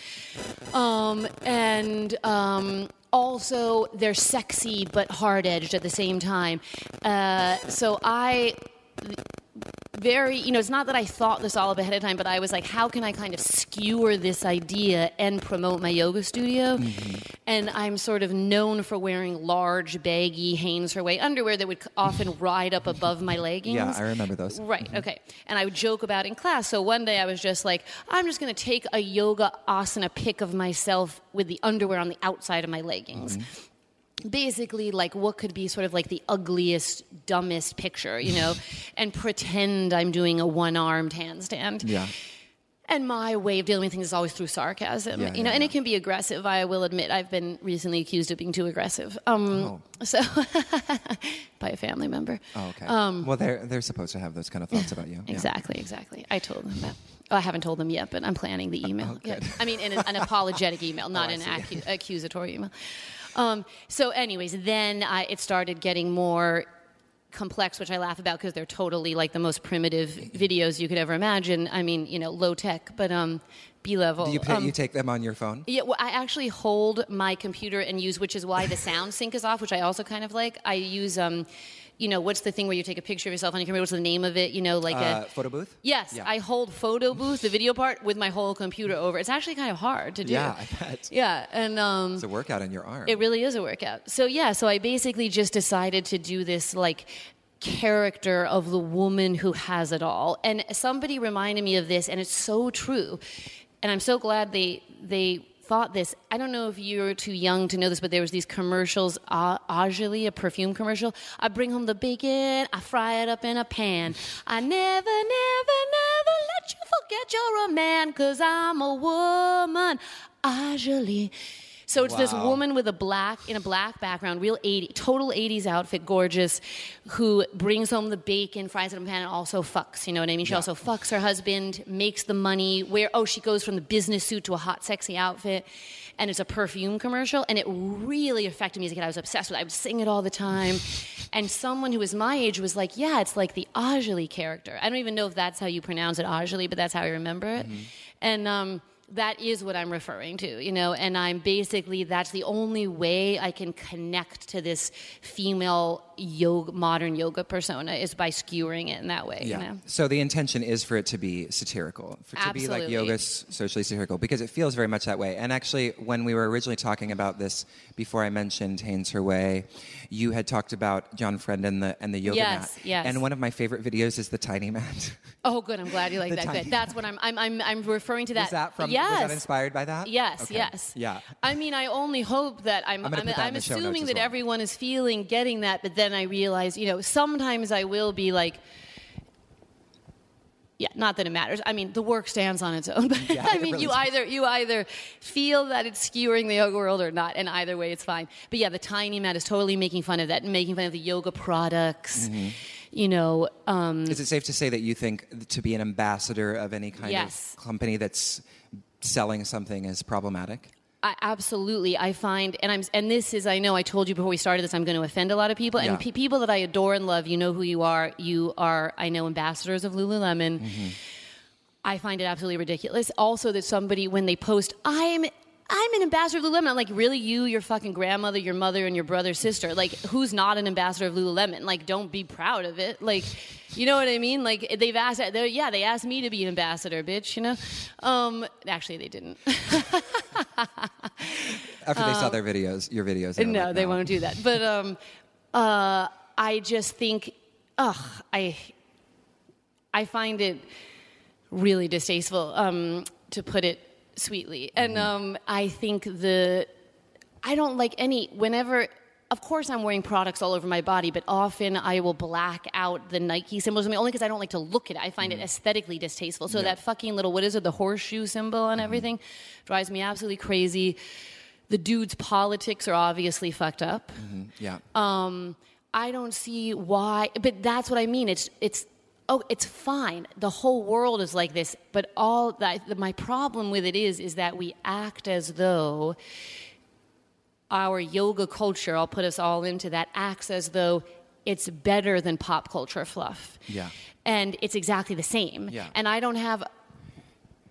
Um, and. Um, also, they're sexy but hard edged at the same time. Uh, so I very, you know, it's not that I thought this all up ahead of time, but I was like, how can I kind of skewer this idea and promote my yoga studio? Mm-hmm. And I'm sort of known for wearing large, baggy Hanes Her Way underwear that would often [laughs] ride up above my leggings. Yeah, I remember those. Right, mm-hmm. okay. And I would joke about in class. So one day I was just like, I'm just going to take a yoga asana pic of myself with the underwear on the outside of my leggings. Mm-hmm basically like what could be sort of like the ugliest dumbest picture you know [laughs] and pretend i'm doing a one-armed handstand yeah and my way of dealing with things is always through sarcasm, yeah, you know, yeah, and it can be aggressive. I will admit, I've been recently accused of being too aggressive. Um, oh. So, [laughs] by a family member. Oh, okay. Um, well, they're they're supposed to have those kind of thoughts about you. Exactly, exactly. I told them that. Oh, I haven't told them yet, but I'm planning the email. Oh, I mean, an, an apologetic email, [laughs] not oh, an acu- accusatory email. Um, so, anyways, then I, it started getting more complex, which I laugh about because they're totally like the most primitive videos you could ever imagine. I mean, you know, low tech, but um, B level. Do you, pay, um, you take them on your phone? Yeah, well, I actually hold my computer and use, which is why the sound sync is off, which I also kind of like. I use. Um, you know, what's the thing where you take a picture of yourself on your computer? What's the name of it? You know, like uh, a photo booth. Yes, yeah. I hold photo booth, the video part, with my whole computer over. It's actually kind of hard to do. Yeah, I bet. Yeah, and um, it's a workout in your arm. It really is a workout. So yeah, so I basically just decided to do this like character of the woman who has it all. And somebody reminded me of this, and it's so true. And I'm so glad they they thought this. I don't know if you're too young to know this, but there was these commercials, uh, Ajali, a perfume commercial. I bring home the bacon, I fry it up in a pan. I never, never, never let you forget you're a man, cause I'm a woman. Ajali. So it's wow. this woman with a black in a black background, real 80, total 80s outfit, gorgeous, who brings home the bacon, fries it in a pan, and also fucks. You know what I mean? She yeah. also fucks her husband, makes the money. Where oh, she goes from the business suit to a hot, sexy outfit, and it's a perfume commercial, and it really affected me as a kid. I was obsessed with. it. I would sing it all the time, [laughs] and someone who was my age was like, "Yeah, it's like the Ajali character." I don't even know if that's how you pronounce it, Ajali, but that's how I remember it, mm-hmm. and. um that is what I'm referring to, you know, and I'm basically, that's the only way I can connect to this female yoga, modern yoga persona is by skewering it in that way. Yeah. You know? So the intention is for it to be satirical, for to be like yoga socially satirical, because it feels very much that way. And actually, when we were originally talking about this, before I mentioned Hanes Her Way, you had talked about John Friend and the and the yoga Yes, mat. yes. And one of my favorite videos is the tiny mat. [laughs] Oh, good. I'm glad you like that. Good. That's what I'm. I'm. I'm, I'm referring to that. was that from? Yes. Was that inspired by that? Yes, Okay. yes. Yeah. I mean, I only hope that I'm. I'm I'm, I'm the show notes assuming that well. everyone is feeling getting that, but then I realize, you know, sometimes I will be like. Yeah, not that it matters. I mean, the work stands on its own. But [laughs] Yeah, I mean, really you does. either you either feel that it's skewering the yoga world or not, and either way, it's fine. But yeah, the tiny mat is totally making fun of that, and making fun of the yoga products. Mm-hmm. You know, um, Is it safe to say that you think to be an ambassador of any kind Yes. of company that's selling something is problematic? I, absolutely. I find, and I'm, and this is, I know I told you before we started this, I'm going to offend a lot of people. Yeah. And pe- people that I adore and love, you know who you are. You are, I know, ambassadors of Lululemon. Mm-hmm. I find it absolutely ridiculous. Also, that somebody, when they post, I'm, I'm an ambassador of Lululemon. I'm like, really, you, your fucking grandmother, your mother, and your brother, sister? Like, who's not an ambassador of Lululemon? Like, don't be proud of it. Like, you know what I mean? Like, they've asked, yeah, they asked me to be an ambassador, bitch. You know? Um, actually, they didn't. [laughs] [laughs] After they saw their videos, your videos. they were no, like, they won't do that. But um, uh, I just think, ugh, I, I find it really distasteful, um, to put it sweetly. And um, I think the, I don't like any. Whenever, of course, I'm wearing products all over my body, but often I will black out the Nike symbols. I mean, only because I don't like to look at it. I find it mm. aesthetically distasteful. So Yeah. that fucking little, what is it, the horseshoe symbol on mm-hmm. everything, drives me absolutely crazy. The dude's politics are obviously fucked up. Mm-hmm. Yeah. Um, I don't see why, but that's what I mean. It's it's oh, it's fine. The whole world is like this, but all that my problem with it is is that we act as though our yoga culture, I'll put us all into that, acts as though it's better than pop culture fluff. Yeah. And it's exactly the same. Yeah. And I don't have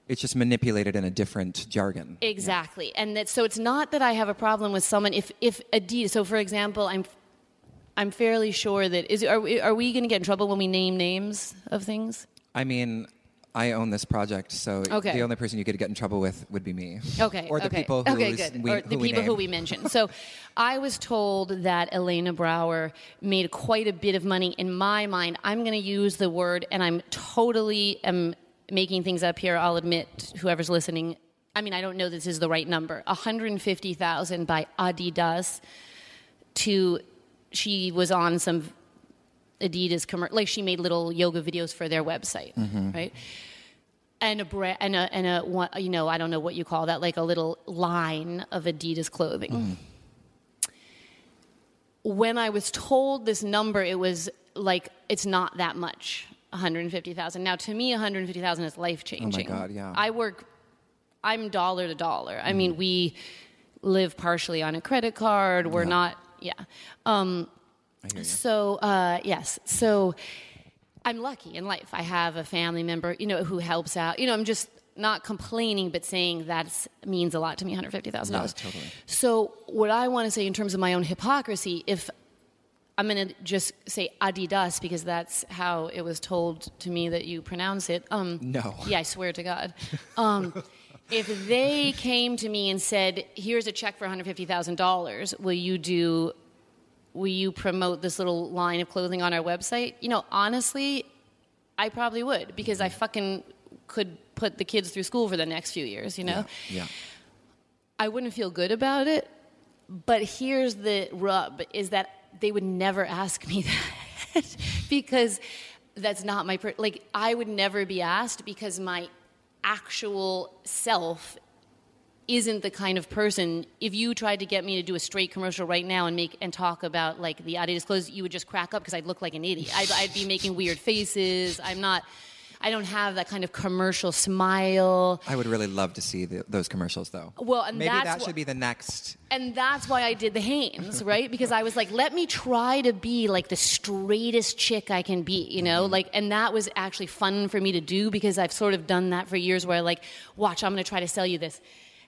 it's just manipulated in a different jargon. Exactly, and that so it's not that I have a problem with someone if if Adidas. So for example, I'm I'm fairly sure that is are we, are we going to get in trouble when we name names of things? I mean, I own this project, so Okay. the only person you could get in trouble with would be me. Okay, Or the okay. people who okay, good. we, or the we people who we mentioned. So, [laughs] I was told that Elena Brower made quite a bit of money. In my mind, I'm going to use the word, and I'm totally am making things up here. I'll admit, whoever's listening. I mean, I don't know this is the right number. 150,000 by Adidas to she was on some Adidas commercial, like she made little yoga videos for their website, mm-hmm. right? And a bra- and a and a you know I don't know what you call that, like a little line of Adidas clothing. Mm-hmm. When I was told this number, it was like it's not that much, one hundred fifty thousand. Now to me, one hundred fifty thousand is life changing. Oh my God, yeah. I work. I'm dollar to dollar. I mean, mm-hmm. we live partially on a credit card. We're Yeah. not. Yeah. Um, I hear you. So uh, yes, so I'm lucky in life. I have a family member, you know, who helps out. You know, I'm just not complaining, but saying that means a lot to me. Hundred fifty thousand dollars. Totally. So what I want to say in terms of my own hypocrisy, if I'm going to just say Adidas because that's how it was told to me that you pronounce it. Um, No. Yeah, I swear to God. Um, if they came to me and said, "Here's a check for $150,000. Will you do? Will you promote this little line of clothing on our website?" You know, honestly, I probably would because I fucking could put the kids through school for the next few years. You know. Yeah. yeah. I wouldn't feel good about it. But here's the rub is that they would never ask me [laughs] that because that's not my per- like I would never be asked because my actual self isn't the kind of person if you tried to get me to do a straight commercial right now and make and talk about like the Adidas clothes you would just crack up because I'd look like an idiot I'd, I'd be making weird faces I'm not I don't have that kind of commercial smile I would really love to see the, those commercials, though. Well, and maybe that wh- should be the next. And that's why I did the Hanes, right? Because I was like, let me try to be like the straightest chick I can be, you know? Mm-hmm. Like, and that was actually fun for me to do because I've sort of done that for years where I like, watch, I'm going to try to sell you this.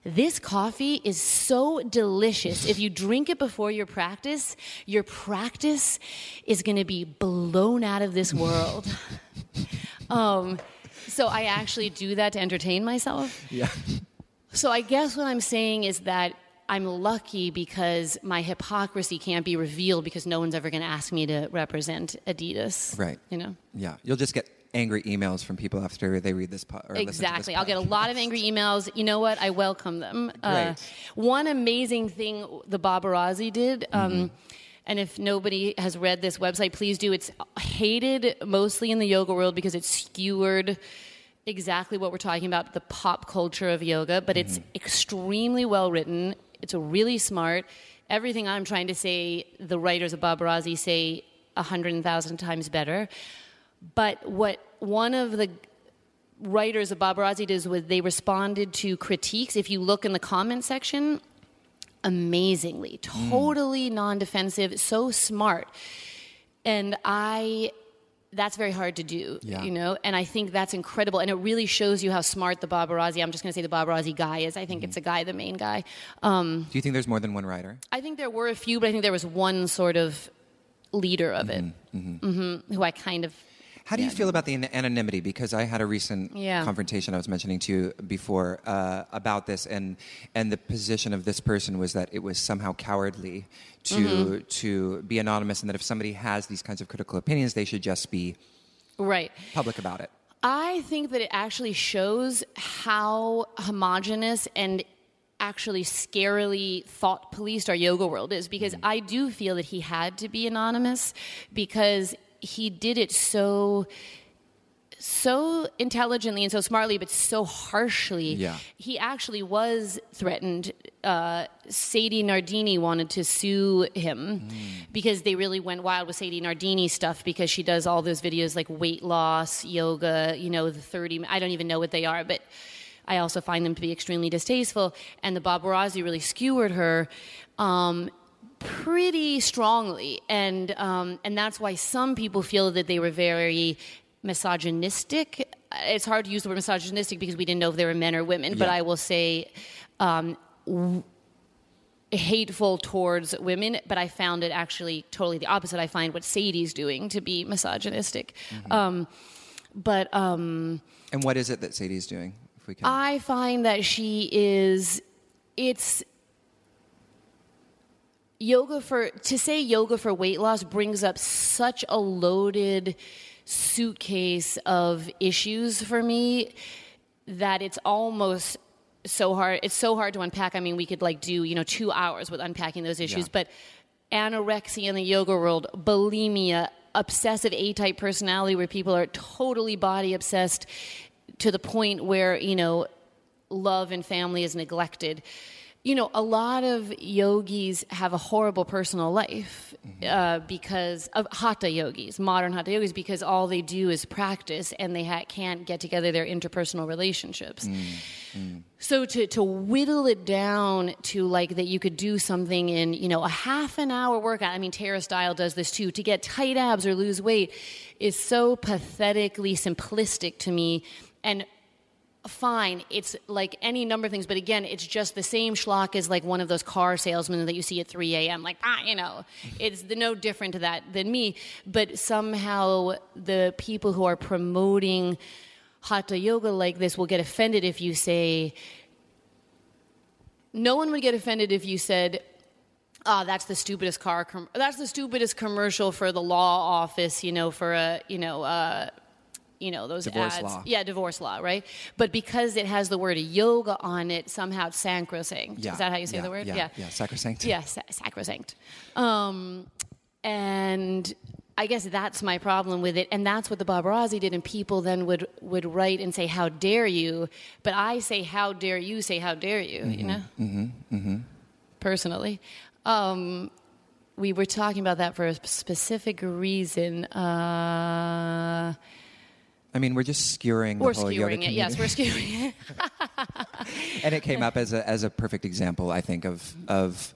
This coffee is so delicious. If you drink it before your practice, your practice is going to be blown out of this world. [laughs] um, so I actually do that to entertain myself. Yeah. So I guess what I'm saying is that I'm lucky because my hypocrisy can't be revealed because no one's ever going to ask me to represent Adidas. Right. You know? Yeah. You'll just get angry emails from people after they read this po- or listen to this Exactly. I'll get a lot of angry emails. You know what? I welcome them. Uh, one amazing thing the Babarazzi did. Um, Mm-hmm. And if nobody has read this website, please do. It's hated mostly in the yoga world because it's skewered exactly what we're talking about the pop culture of yoga, but it's Mm-hmm. extremely well written. It's really smart. Everything I'm trying to say, the writers of Babarazzi say a hundred thousand times better. But what one of the writers of Babarazzi did was they responded to critiques. If you look in the comment section, amazingly, totally non-defensive, so smart. And I that's very hard to do, Yeah. you know, and I think that's incredible, and it really shows you how smart the Babarazzi. I'm just going to say the Babarazzi guy is. I think it's a guy, the main guy. Um, Do you think there's more than one writer? I think there were a few, but I think there was one sort of leader of it, Mm-hmm, hmm who I kind of How do you feel about the an- anonymity? Because I had a recent Yeah. confrontation I was mentioning to you before uh, about this, and and the position of this person was that it was somehow cowardly to Mm-hmm. to be anonymous, and that if somebody has these kinds of critical opinions, they should just be right. public about it. I think that it actually shows how homogenous and actually scarily thought policed our yoga world is because I do feel that he had to be anonymous because he did it so so intelligently and so smartly but so harshly. Yeah. he actually was threatened uh, sadie nardini wanted to sue him because they really went wild with sadie nardini stuff because she does all those videos like weight loss yoga you know the 30 i don't even know what they are but i also find them to be extremely distasteful. And the babarazzi really skewered her um, pretty strongly, and um, and that's why some people feel that they were very misogynistic. It's hard to use the word misogynistic because we didn't know if they were men or women, but I will say. Um, w- hateful towards women, but I found it actually totally the opposite. I find what Sadie's doing to be misogynistic. Um, but um, And what is it that Sadie's doing? If we can, I find that she is it's yoga for to say yoga for weight loss brings up such a loaded suitcase of issues for me that it's almost so hard it's so hard to unpack i mean we could like do you know 2 hours with unpacking those issues Yeah. but anorexia in the yoga world bulimia obsessive a-type personality where people are totally body obsessed to the point where you know love and family is neglected you know a lot of yogis have a horrible personal life mm-hmm. uh, because of hatha yogis modern hatha yogis because all they do is practice and they ha- can't get together their interpersonal relationships. Mm, mm. So to, to whittle it down to like that you could do something in you know a half an hour workout i mean Tara Stiles does this too to get tight abs or lose weight is so pathetically simplistic to me. And fine it's like any number of things but again it's just the same schlock as like one of those car salesmen that you see at 3 a.m like ah you know it's the, no different to that than me. But somehow the people who are promoting hatha yoga like this will get offended if you say no one would get offended if you said oh that's the stupidest car com- that's the stupidest commercial for the law office you know for a you know uh you know those Divorce ads law. yeah divorce law right but because it has the word yoga on it somehow it's sacrosanct yeah. is that how you say yeah, the word Yeah, yeah, sacrosanct. yeah, sa- sacrosanct. Um, and I guess that's my problem with it, and that's what the Babarazzi did. And people then would would write and say, "How dare you?" But I say, "How dare you?" Say, "How dare you?" You know. Mm-hmm. Mm-hmm. Personally, um, we were talking about that for a specific reason. Uh, I mean, we're just skewering we're whole yoga skewering it. Yes, we're skewering it. [laughs] [laughs] and it came up as a as a perfect example, I think, of of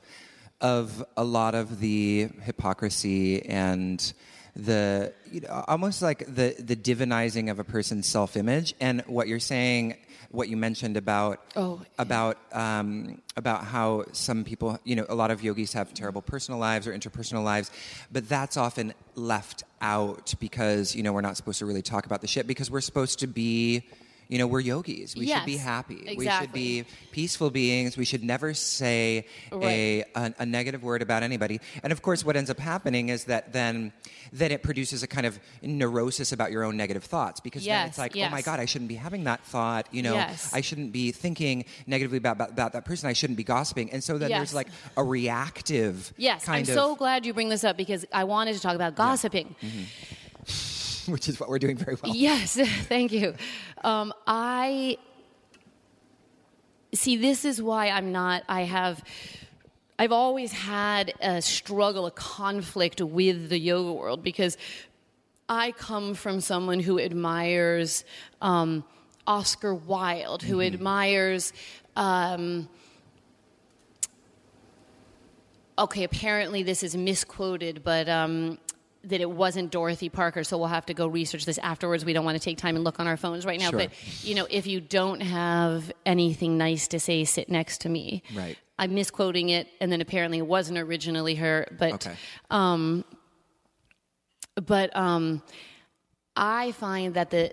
of a lot of the hypocrisy and the you know, almost like the the divinizing of a person's self image, and what you're saying, what you mentioned about Oh, about um, about how some people, you know, a lot of yogis have terrible personal lives or interpersonal lives, but that's often left out because you know we're not supposed to really talk about the shit because we're supposed to be. You know, we're yogis. We should be Yes, happy. We should be peaceful beings. We should never say a, a a negative word about anybody. And of course, what ends up happening is that then then it produces a kind of neurosis about your own negative thoughts because then it's Yes, like, oh my god, I shouldn't be having that thought. You know, Yes. I shouldn't be thinking negatively about, about about that person. I shouldn't be gossiping. And so then there's like a reactive Yes, I'm of so glad you bring this up because I wanted to talk about gossiping. Mm-hmm. [laughs] which is what we're doing very well. Yes, [laughs] thank you. Um, I see. This is why I'm not. I have. I've always had a struggle, a conflict with the yoga world because I come from someone who admires um, Oscar Wilde, who admires. Um, okay, apparently this is misquoted, but um, that it wasn't Dorothy Parker, so we'll have to go research this afterwards. We don't want to take time and look on our phones right now. Sure. But you know, if you don't have anything nice to say, sit next to me. Right. I'm misquoting it, and then apparently it wasn't originally her, but Okay. but um, I find that the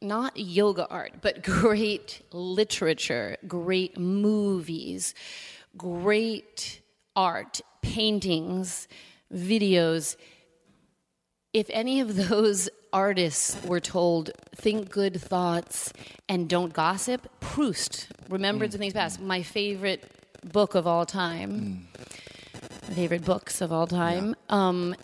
not yoga art, but great literature, great movies, great art, paintings, videos. If any of [laughs] those artists were told, think good thoughts and don't gossip, Proust, Remembrance of Things Past, my favorite book of all time, my favorite books of all time. Um,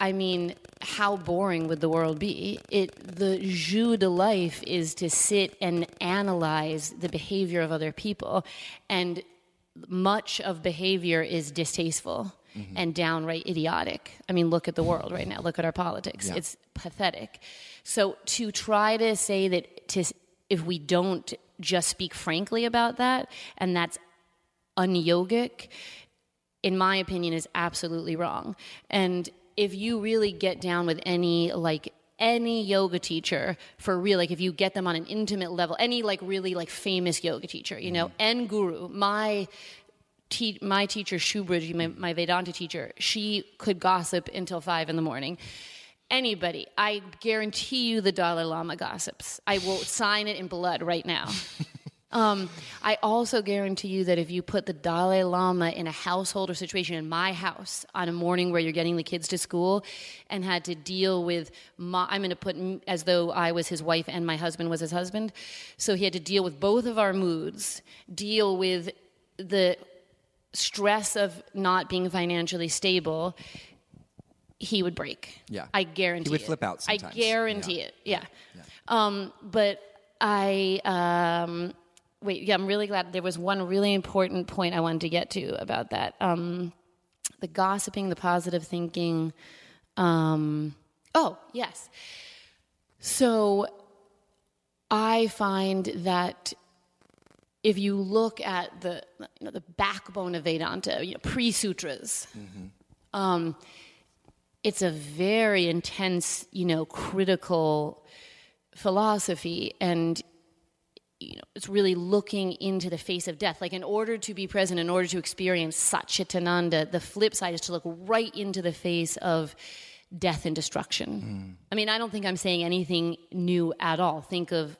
I mean, how boring would the world be? It the jus de life is to sit and analyze the behavior of other people, and much of behavior is distasteful Mm-hmm. and downright idiotic. I mean, look at the world right now. Look at our politics. Yeah. It's pathetic. So to try to say that to if we don't just speak frankly about that, and that's unyogic, in my opinion, is absolutely wrong. And if you really get down with any like any yoga teacher for real, like if you get them on an intimate level, any like really like famous yoga teacher, you know, mm-hmm. and guru, my te- my teacher Shubhraji, my, my Vedanta teacher, she could gossip until five in the morning. Anybody, I guarantee you, the Dalai Lama gossips. I will sign it in blood right now. [laughs] Um, I also guarantee you that if you put the Dalai Lama in a household or situation in my house on a morning where you're getting the kids to school and had to deal with, my, I'm going to put as though I was his wife and my husband was his husband. So he had to deal with both of our moods, deal with the stress of not being financially stable. He would break. Yeah. I guarantee He would it. flip out I guarantee Yeah. it. Yeah. Um, but I um, wait. Yeah, I'm really glad there was one really important point I wanted to get to about that. Um, the gossiping, the positive thinking. Um, oh yes. So I find that if you look at the you know, the backbone of Vedanta, you know, pre-sutras, um, it's a very intense, you know, critical philosophy, and you know, it's really looking into the face of death. Like, in order to be present, in order to experience Satchitananda, the flip side is to look right into the face of death and destruction. I mean, I don't think I'm saying anything new at all. Think of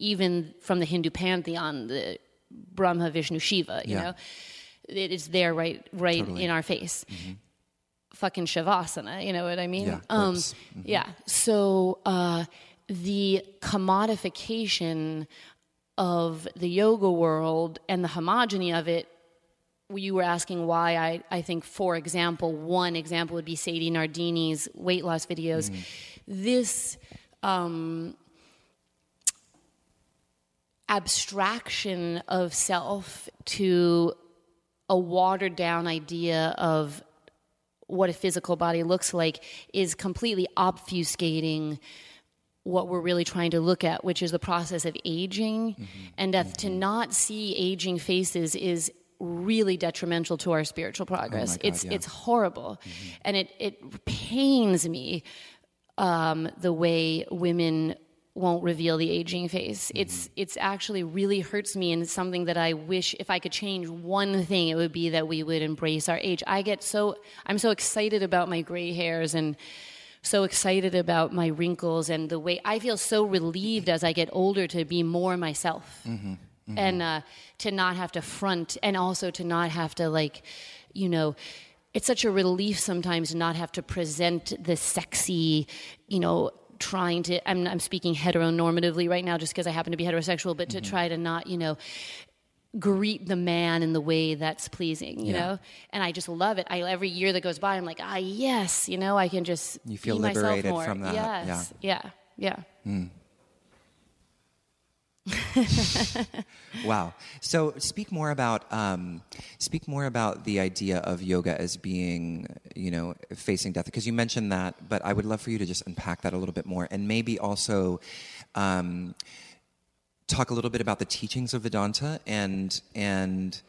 even from the Hindu pantheon, the Brahma, Vishnu, Shiva. You Yeah. know, it is there, right, right Totally. in our face. Fucking shavasana, you know what I mean? Yeah, um, corpse. yeah. So uh, the commodification of the yoga world and the homogeny of it you were asking why I, I think, for example, one example would be Sadie Nardini's weight loss videos. This um, abstraction of self to a watered down idea of what a physical body looks like is completely obfuscating what we're really trying to look at, which is the process of aging. Mm-hmm. And that to mm-hmm. not see aging faces is really detrimental to our spiritual oh progress. Oh God, it's yeah. it's horrible, mm-hmm. and it it pains me um, the way women won't reveal the aging face. Mm-hmm. It's it's actually really hurts me and it's something that I wish if I could change one thing it would be that we would embrace our age. I get so I'm so excited about my gray hairs and so excited about my wrinkles and the way I feel so relieved as I get older to be more myself. And uh, to not have to front and also to not have to like you know it's such a relief sometimes to not have to present the sexy, you know, trying to I'm I'm speaking heteronormatively right now just because I happen to be heterosexual, but to try to not, you know, greet the man in the way that's pleasing, you Yeah. know? And I just love it. I every year that goes by I'm like, "Ah, yes, you know, I can just You feel liberated more." from that, yeah. Yes. Yeah. Yeah. [laughs] Wow. So speak more about um, speak more about the idea of yoga as being, you know, facing death. Because you mentioned that, but I would love for you to just unpack that a little bit more, and maybe also um, talk a little bit about the teachings of Vedanta and and.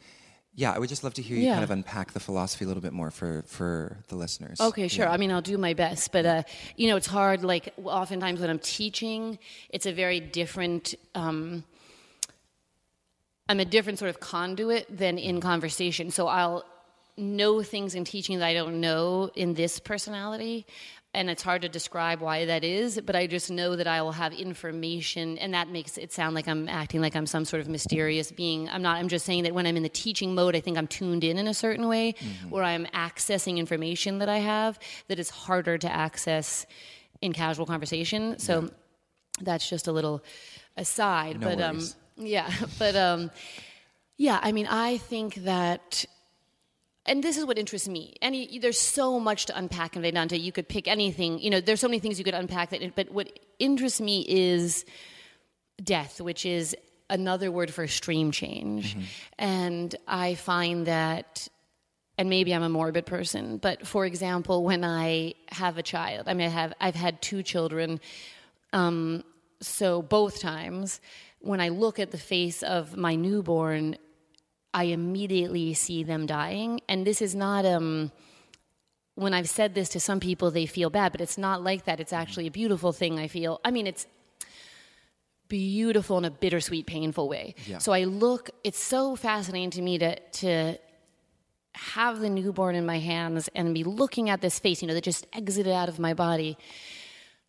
Yeah, I would just love to hear you Yeah. kind of unpack the philosophy a little bit more for, for the listeners. Okay, sure. I mean, I'll do my best, but uh, you know, it's hard. Like oftentimes when I'm teaching, it's a very different. Um, I'm a different sort of conduit than in conversation. So I'll know things in teaching that I don't know in this personality. And it's hard to describe why that is, but I just know that I will have information, and that makes it sound like I'm acting like I'm some sort of mysterious being. I'm not. I'm just saying that when I'm in the teaching mode, I think I'm tuned in in a certain way, where I'm accessing information that I have that is harder to access in casual conversation. So that's just a little aside. No but worries. um, yeah, [laughs] but um, yeah. I mean, I think that and this is what interests me. Any, there's so much to unpack in Vedanta. You could pick anything. You know, there's so many things you could unpack. That, but what interests me is death, which is another word for stream change. And I find that, and maybe I'm a morbid person, but for example, when I have a child, I mean, I have, I've had two children. Um, so both times, when I look at the face of my newborn, I immediately see them dying. And this is not um when I've said this to some people they feel bad, but it's not like that. It's actually a beautiful thing I feel. I mean it's beautiful in a bittersweet, painful way. Yeah. So I look it's so fascinating to me to to have the newborn in my hands and be looking at this face, you know, that just exited out of my body.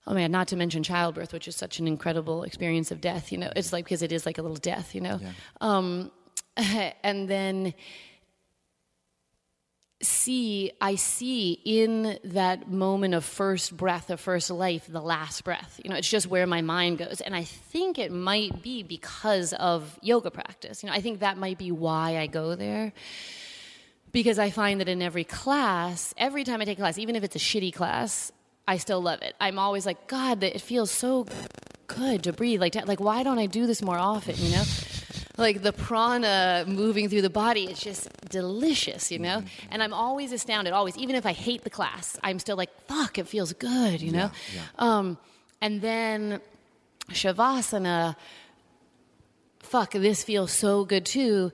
Oh man, not to mention childbirth, which is such an incredible experience of death, you know. It's like because it is like a little death, you know. Um [laughs] and then see i see in that moment of first breath of first life the last breath. You know it's just where my mind goes. And i think it might be because of yoga practice. You know i think that might be why i go there. Because i find that in every class every time i take a class even if it's a shitty class i still love it. I'm always like god that it feels so good to breathe. Like like why don't i do this more often you know like the prana moving through the body it's just delicious you know? And i'm always astounded always even if i hate the class i'm still like fuck it feels good you know? Um, and then shavasana fuck this feels so good too.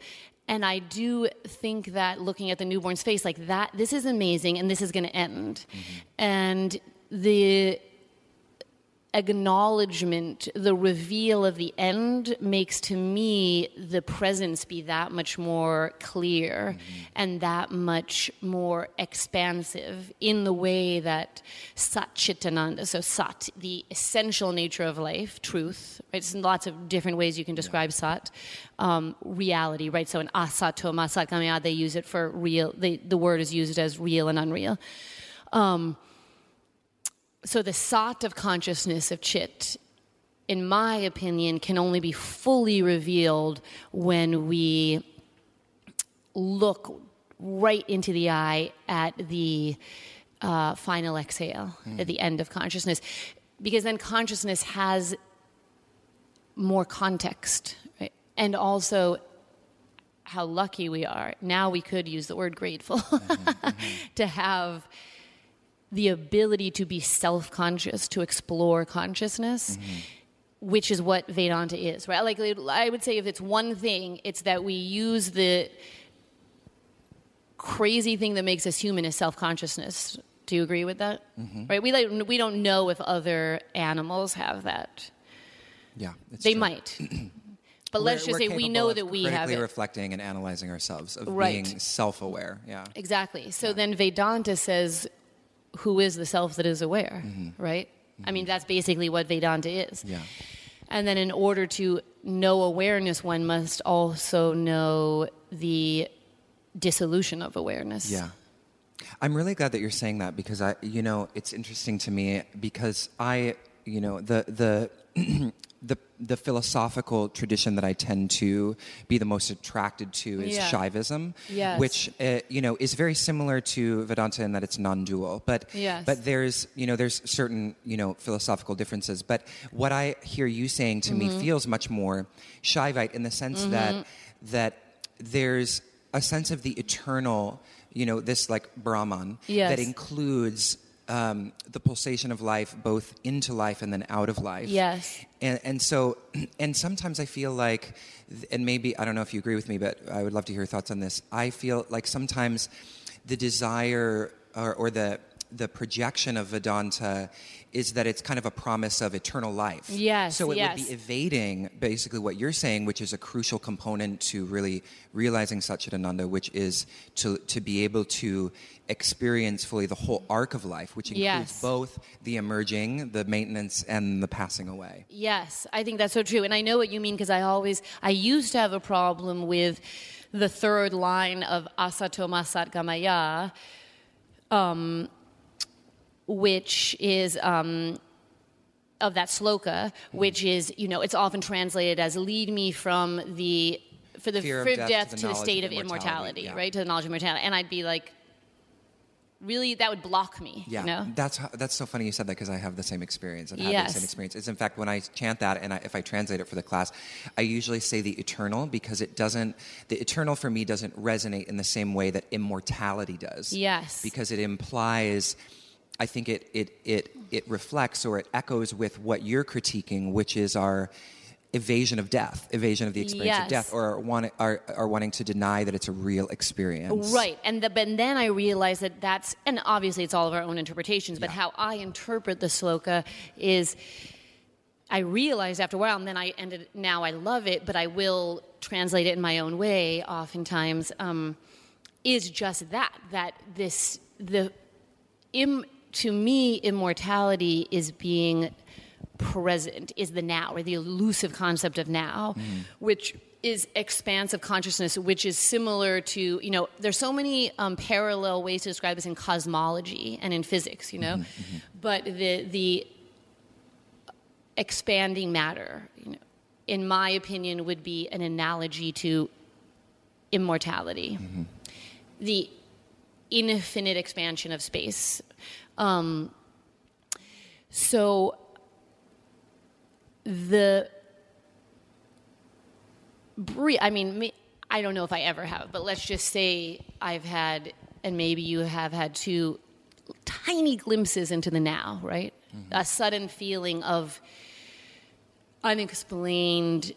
And i do think that looking at the newborn's face like that this is amazing and this is going to end and the acknowledgement, the reveal of the end makes to me the presence be that much more clear and that much more expansive in the way that Sat Chitananda, so Sat, the essential nature of life, truth, right? It's lots of different ways you can describe Sat, um, reality, right? So in Asato Masat they use it for real, they, the word is used as real and unreal. Um, so the sat of consciousness of chit in my opinion can only be fully revealed when we look right into the eye at the uh, final exhale at the end of consciousness because then consciousness has more context right? and also how lucky we are now we could use the word grateful [laughs] to have the ability to be self conscious, to explore consciousness, which is what Vedanta is, right? Like, I would say if it's one thing, it's that we use the crazy thing that makes us human is self consciousness. Do you agree with that? Mm-hmm. Right? We like, we don't know if other animals have that. Yeah, it's They true. might. [clears throat] But let's We're- just we're say we know that we have it. reflecting and analyzing ourselves, of Right. being self-aware. Yeah. Exactly. So then Vedanta says, who is the self that is aware, right? I mean, that's basically what Vedanta is. Mm-hmm. Yeah. And then in order to know awareness, one must also know the dissolution of awareness. Yeah. I'm really glad that you're saying that because I, you know, it's interesting to me because I, you know, the the [clears throat] the the philosophical tradition that I tend to be the most attracted to is Yeah. Shaivism, Yes. which uh, you know is very similar to Vedanta in that it's non-dual, but Yes. but there's you know there's certain you know philosophical differences. But what I hear you saying to Mm-hmm. me feels much more Shaivite in the sense that that there's a sense of the eternal, you know, this like Brahman Yes. that includes um, the pulsation of life, both into life and then out of life. Yes. And, and so, [clears throat] and sometimes I feel like, and maybe, I don't know if you agree with me, but I would love to hear your thoughts on this. I feel like sometimes the desire or, or the, the projection of Vedanta is that it's kind of a promise of eternal life. Yes, So it yes. would be evading basically what you're saying, which is a crucial component to really realizing Satchitananda, which is to, to be able to experience fully the whole arc of life, which includes Yes. both the emerging, the maintenance, and the passing away. Yes, I think that's so true. And I know what you mean because I always, I used to have a problem with the third line of Asatoma Satgamaya, um, which is um, of that sloka, which is, you know, it's often translated as lead me from the, for the Fear of fear death to to the the state of immortality, immortality, yeah. right? To the knowledge of immortality. And I'd be like, really, that would block me, Yeah, you know? that's how, that's so funny you said that because I have the same experience. I've had the same experience. It's in fact when I chant that, and I, if I translate it for the class, I usually say the eternal because it doesn't. The eternal for me doesn't resonate in the same way that immortality does. Yes. because it implies. I think it it it it reflects or it echoes with what you're critiquing, which is our evasion of death, evasion of the experience of death, or want, are, are wanting to deny that it's a real experience. Right, and the, but then I realized that that's, and obviously it's all of our own interpretations, but Yeah. how I interpret the sloka is, I realized after a while, and then I ended. Now I love it, but I will translate it in my own way. Oftentimes, um, is just that that this the Im, to me immortality is being present is the now or the elusive concept of now mm-hmm. which is expansive consciousness which is similar to you know there's so many um, parallel ways to describe this in cosmology and in physics you know? Mm-hmm, mm-hmm. But the the expanding matter you know in my opinion would be an analogy to immortality. The infinite expansion of space um, so the bre- I mean, me- I don't know if I ever have, but let's just say I've had, and maybe you have had two tiny glimpses into the now, right? A sudden feeling of unexplained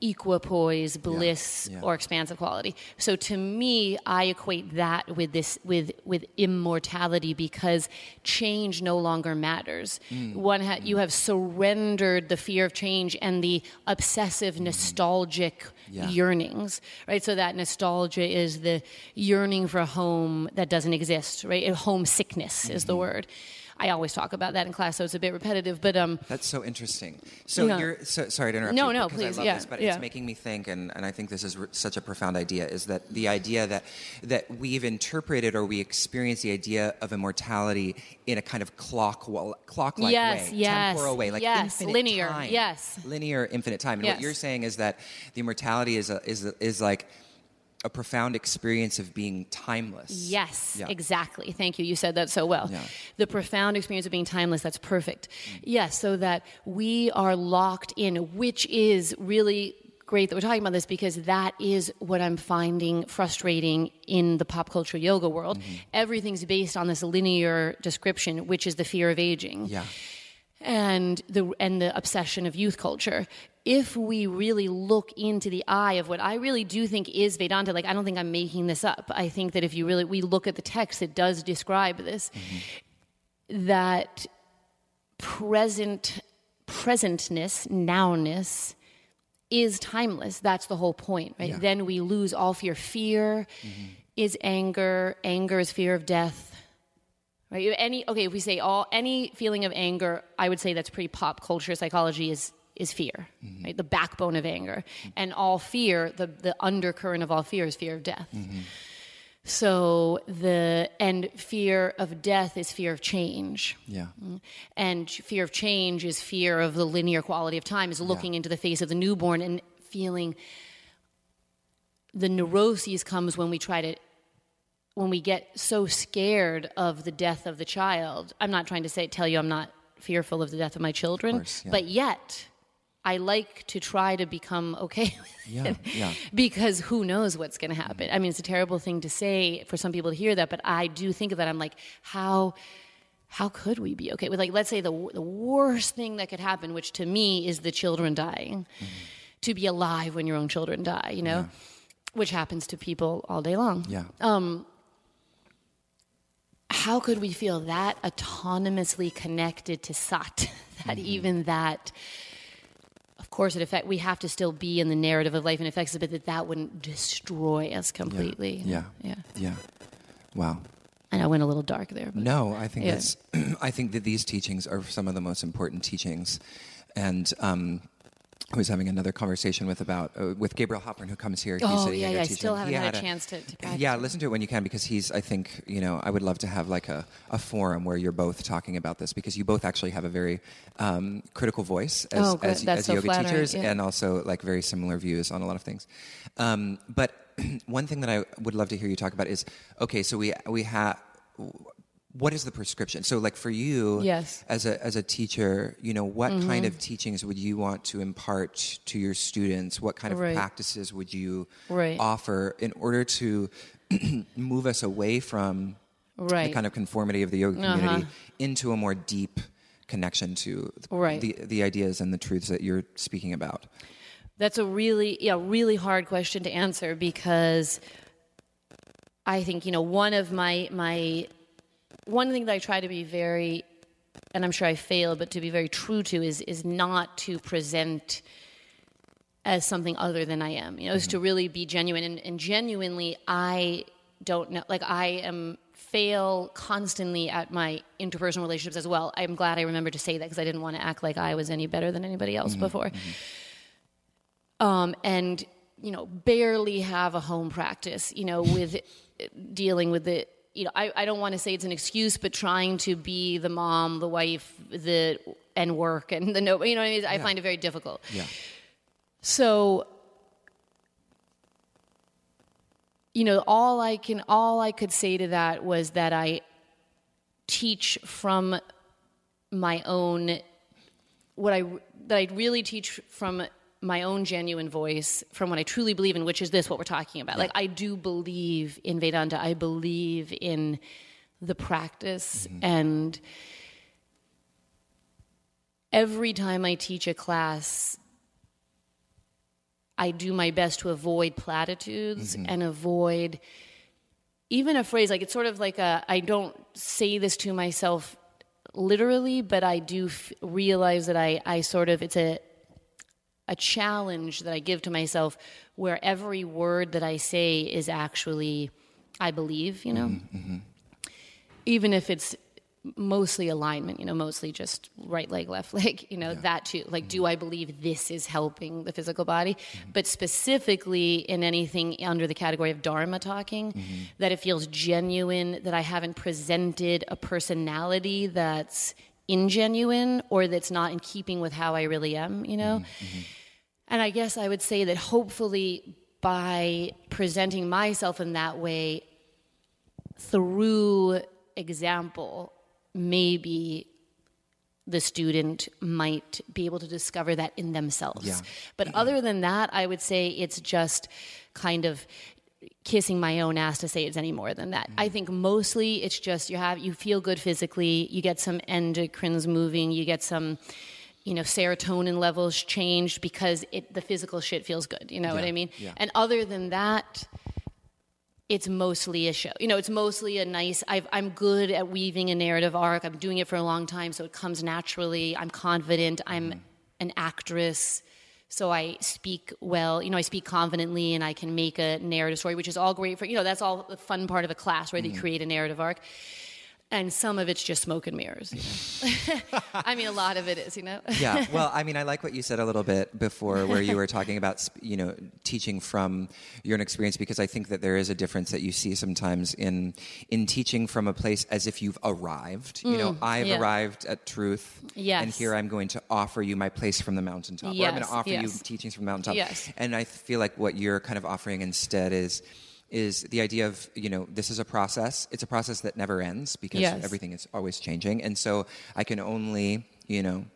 equipoise, bliss, yeah. or expansive quality. So to me, I equate that with this with with immortality because change no longer matters. Mm. One ha- you have surrendered the fear of change and the obsessive nostalgic Mm. Yeah. yearnings, right? So that nostalgia is the yearning for a home that doesn't exist, right? Homesickness is Mm-hmm. the word. I always talk about that in class, so it's a bit repetitive, but um, That's so interesting. So Yeah. you're so, sorry to interrupt. No, you no, because please, I love yeah, this, but yeah. it's making me think, and, and I think this is r- such a profound idea. Is that the idea that that we've interpreted or we experience the idea of immortality in a kind of clock clock like Yes, way, yes, temporal way, like yes, linear, time. yes. linear, infinite time. And Yes. what you're saying is that the immortality is a, is a, is like a profound experience of being timeless. Yes, Yeah. exactly. Thank you. You said that so well. Yeah. The profound experience of being timeless, that's perfect. Yes, so that we are locked in, which is really great that we're talking about this because that is what I'm finding frustrating in the pop culture yoga world. Mm-hmm. Everything's based on this linear description, which is the fear of aging Yeah. and the and the obsession of youth culture if we really look into the eye of what I really do think is Vedanta, like I don't think I'm making this up. I think that if you really we look at the text, it does describe this. Mm-hmm. That present presentness, nowness, is timeless. That's the whole point, right? Yeah. Then we lose all fear. Fear mm-hmm. is anger. Anger is fear of death. Right? Any okay, if we say all any feeling of anger, I would say that's pretty pop culture psychology is is fear, mm-hmm. right? The backbone of anger. Mm-hmm. And all fear, the the undercurrent of all fear is fear of death. Mm-hmm. So the and fear of death is fear of change. Yeah. Mm. And fear of change is fear of the linear quality of time, is looking yeah. into the face of the newborn and feeling the neuroses comes when we try to when we get so scared of the death of the child. I'm not trying to say tell you I'm not fearful of the death of my children, of course, yeah. but yet I like to try to become okay [laughs] with yeah, it yeah. because who knows what's going to happen. I mean, it's a terrible thing to say for some people to hear that, but I do think of that. I'm like, how how could we be okay with like let's say the the worst thing that could happen, which to me is the children dying, mm-hmm. to be alive when your own children die, you know, yeah. which happens to people all day long. Yeah. Um, how could we feel that autonomously connected to Sat? [laughs] that mm-hmm. even that of course it affect we have to still be in the narrative of life and affects us but that that wouldn't destroy us completely yeah yeah yeah, yeah. wow and I went a little dark there. no, I think yeah. that's. [clears throat] I think that these teachings are some of the most important teachings, and um, I was having another conversation with about uh, with Gabriel Hopper, who comes here. He's oh yeah, yeah. I still haven't had, had, a chance to, to Yeah, listen to it when you can because he's. I think you know I would love to have like a, a forum where you're both talking about this because you both actually have a very um, critical voice as oh, as, as so yoga teachers yeah. and also like very similar views on a lot of things. Um, but [clears throat] one thing that I would love to hear you talk about is okay. So we we have what is the prescription? So, like for you, yes. as a as a teacher, you know, what mm-hmm. kind of teachings would you want to impart to your students? What kind of right. practices would you right. offer in order to [clears throat] move us away from right. the kind of conformity of the yoga community uh-huh. into a more deep connection to the the ideas and the truths that you're speaking about? That's a really yeah really hard question to answer because I think you know one of my my one thing that I try to be very, and I'm sure I fail, but to be very true to is is not to present as something other than I am. You know, mm-hmm. is to really be genuine and, and genuinely. I don't know, like I am fail constantly at my interpersonal relationships as well. I'm glad I remember to say that because I didn't want to act like I was any better than anybody else mm-hmm, before. Mm-hmm. Um, and you know, barely have a home practice. You know, with [laughs] dealing with the you know, I, I don't want to say it's an excuse, but trying to be the mom, the wife, the and work and the no, you know, I, mean? I find it very difficult. Yeah. So, you know, all I can, all I could say to that was that I teach from my own, what I that I really teach from my own genuine voice from what I truly believe in, which is this what we're talking about. Yeah. Like, I do believe in Vedanta, I believe in the practice. Mm-hmm. And every time I teach a class, I do my best to avoid platitudes mm-hmm. and avoid even a phrase like it's sort of like a I don't say this to myself literally, but I do f- realize that I, I sort of it's a a challenge that I give to myself where every word that I say is actually, I believe, you know? Mm-hmm. mm-hmm. Even if it's mostly alignment, you know, mostly just right leg, left [laughs] leg, you know, yeah. that too. Like, mm-hmm. do I believe this is helping the physical body? Mm-hmm. But specifically in anything under the category of Dharma talking, mm-hmm. that it feels genuine, that I haven't presented a personality that's ingenuine or that's not in keeping with how I really am, you know? And I guess I would say that hopefully by presenting myself in that way through example, maybe the student might be able to discover that in themselves. Yeah. But other than that, I would say it's just kind of kissing my own ass to say it's any more than that. Mm-hmm. I think mostly it's just you have you feel good physically, you get some endocrines moving, you get some you know, serotonin levels changed because it, the physical shit feels good. You know what I mean? yeah. And other than that, it's mostly a show. You know, it's mostly a nice. I've, I'm good at weaving a narrative arc. I'm doing it for a long time, so it comes naturally. I'm confident. I'm Mm-hmm. an actress, so I speak well. You know, I speak confidently, and I can make a narrative story, which is all great for you know. That's all the fun part of a class, right? Mm-hmm. You create a narrative arc. And some of it's just smoke and mirrors. You know? [laughs] I mean, a lot of it is, you know. [laughs] yeah. [laughs] Well, I mean, I like what you said a little bit before, where you were talking about, you know, teaching from your own experience, because I think that there is a difference that you see sometimes in in teaching from a place as if you've arrived. You know, I've Mm, yeah. arrived at truth, Yes. and here I'm going to offer you my place from the mountaintop, or I'm going to offer you teachings from the mountaintop. Yes. And I feel like what you're kind of offering instead is is the idea of you know this is a process it's a process that never ends because Yes. everything is always changing and so i can only you know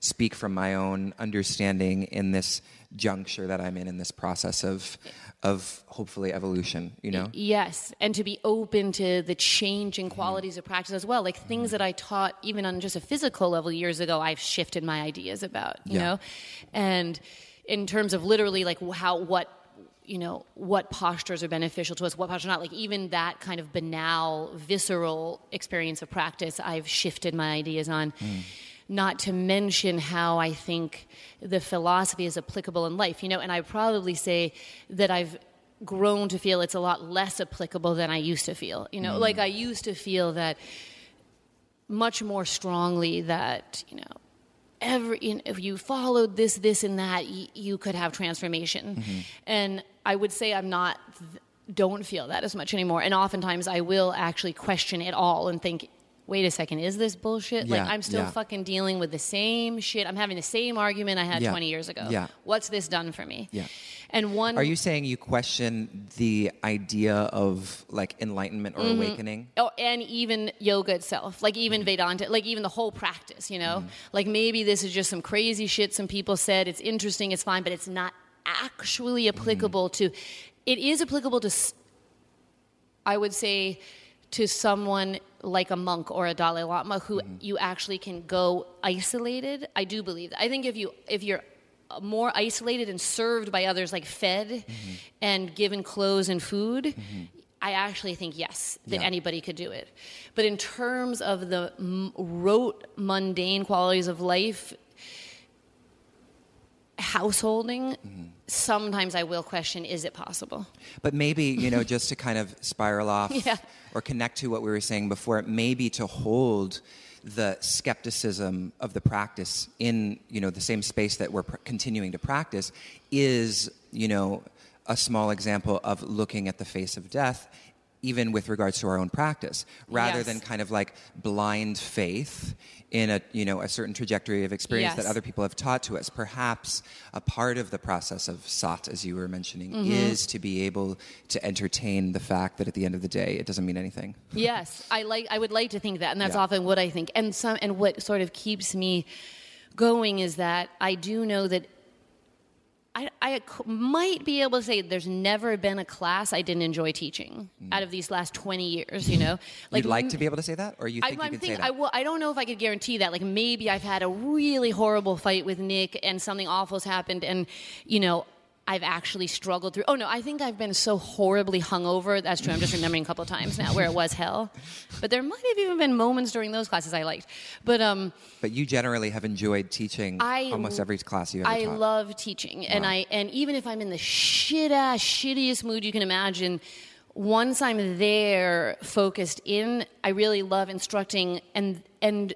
speak from my own understanding in this juncture that i'm in in this process of of hopefully evolution you know Yes, and to be open to the changing mm-hmm. qualities of practice as well. Like things mm-hmm. that I taught even on just a physical level years ago, I've shifted my ideas about, you Yeah. know? And in terms of literally like how what you know what postures are beneficial to us what postures are not. Like even that kind of banal visceral experience of practice i've shifted my ideas on. Hmm. Not to mention how i think the philosophy is applicable in life you know and i probably say that i've grown to feel it's a lot less applicable than i used to feel you know like hmm. i used to feel that much more strongly that you know every you know, if you followed this this and that y- you could have transformation. Mm-hmm. And i would say i'm not don't feel that as much anymore and oftentimes i will actually question it all and think wait a second is this bullshit like i'm still yeah. fucking dealing with the same shit i'm having the same argument i had Yeah, 20 years ago yeah. what's this done for me Yeah. and one are you saying you question the idea of like enlightenment or mm-hmm. awakening Oh, and even yoga itself, like even mm-hmm. Vedanta, like even the whole practice, you know? Mm-hmm. Like maybe this is just some crazy shit some people said. It's interesting, it's fine, but it's not actually mm-hmm. applicable to. It is applicable to, i would say, to someone like a monk or a Dalai Lama who mm-hmm. you actually can go isolated. I do believe that. I think if you if you're more isolated and served by others, like fed mm-hmm. and given clothes and food, I actually think yes that Yeah. anybody could do it. But in terms of the m- rote, mundane qualities of life, householding, mm-hmm. sometimes I will question: Is it possible? But maybe, you know, just to kind of spiral [laughs] off Yeah. or connect to what we were saying before, maybe to hold the skepticism of the practice in, you know, the same space that we're pr- continuing to practice is, you know, a small example of looking at the face of death even with regards to our own practice rather Yes. than kind of like blind faith in a you know a certain trajectory of experience that other people have taught to us perhaps a part of the process of sat as you were mentioning Mm-hmm. is to be able to entertain the fact that at the end of the day it doesn't mean anything yes, I like. I would like to think that, and that's Yeah. often what I think. And some, and what sort of keeps me going is that I do know that I, I might be able to say there's never been a class I didn't enjoy teaching mm. out of these last 20 years. You know, [laughs] Like, you'd like to be able to say that or you I, think you I'm can thinking, say I, that will, I don't know if I could guarantee that. Like maybe I've had a really horrible fight with Nick and something awful has happened, and you know I've actually struggled through. Oh no, I think I've been so horribly hungover. That's true. I'm just remembering a couple of times now where it was hell. But there might have even been moments during those classes I liked. But um, but you generally have enjoyed teaching I- almost every class you ever I taught love teaching, and I and even if I'm in the shit ass shittiest mood you can imagine, once I'm there, focused in, I really love instructing, and and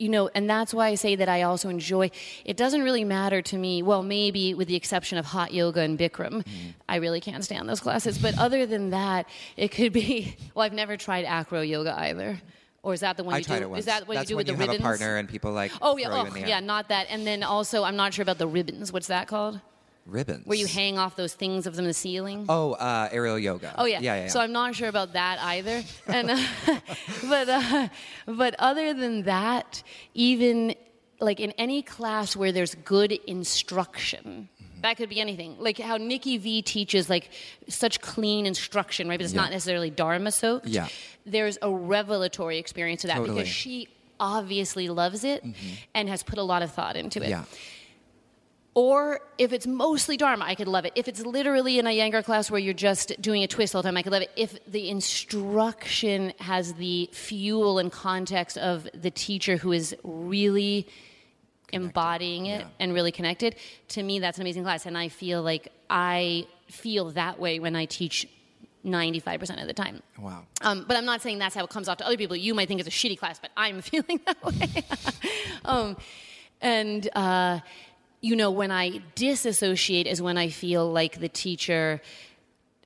you know, and that's why I say that I also enjoy. It doesn't really matter to me. Well, maybe with the exception of hot yoga and Bikram, mm. I really can't stand those classes. But other than that, it could be. [laughs] Well, I've never tried acro yoga either. Or is that the one I you tried do? it once. Is that what That's you do with you the have ribbons? a partner and people like Oh yeah, oh yeah, not that. And then also, I'm not sure about the ribbons. What's that called? Ribbons Where you hang off those things of them in the ceiling. oh uh, aerial yoga Oh yeah. yeah, yeah, yeah. So I'm not sure about that either. [laughs] And uh, [laughs] but uh, but other than that, even like in any class where there's good instruction. Mm-hmm. That could be anything. Like how Nikki V teaches like such clean instruction, right? But it's Yeah. not necessarily dharma soaked. Yeah. There's a revelatory experience to that Totally. because she obviously loves it and has put a lot of thought into it. Mm-hmm. Yeah. Or if it's mostly Dharma, I could love it. If it's literally in a Iyengar class where you're just doing a twist all the time, I could love it. If the instruction has the fuel and context of the teacher who is really embodying it yeah. and really connected, to me, that's an amazing class. And I feel like I feel that way when I teach 95% of the time. Wow. Um, but I'm not saying that's how it comes off to other people. You might think it's a shitty class, but I'm [laughs] feeling that way. [laughs] um, and, uh, you know, when I disassociate is when I feel like the teacher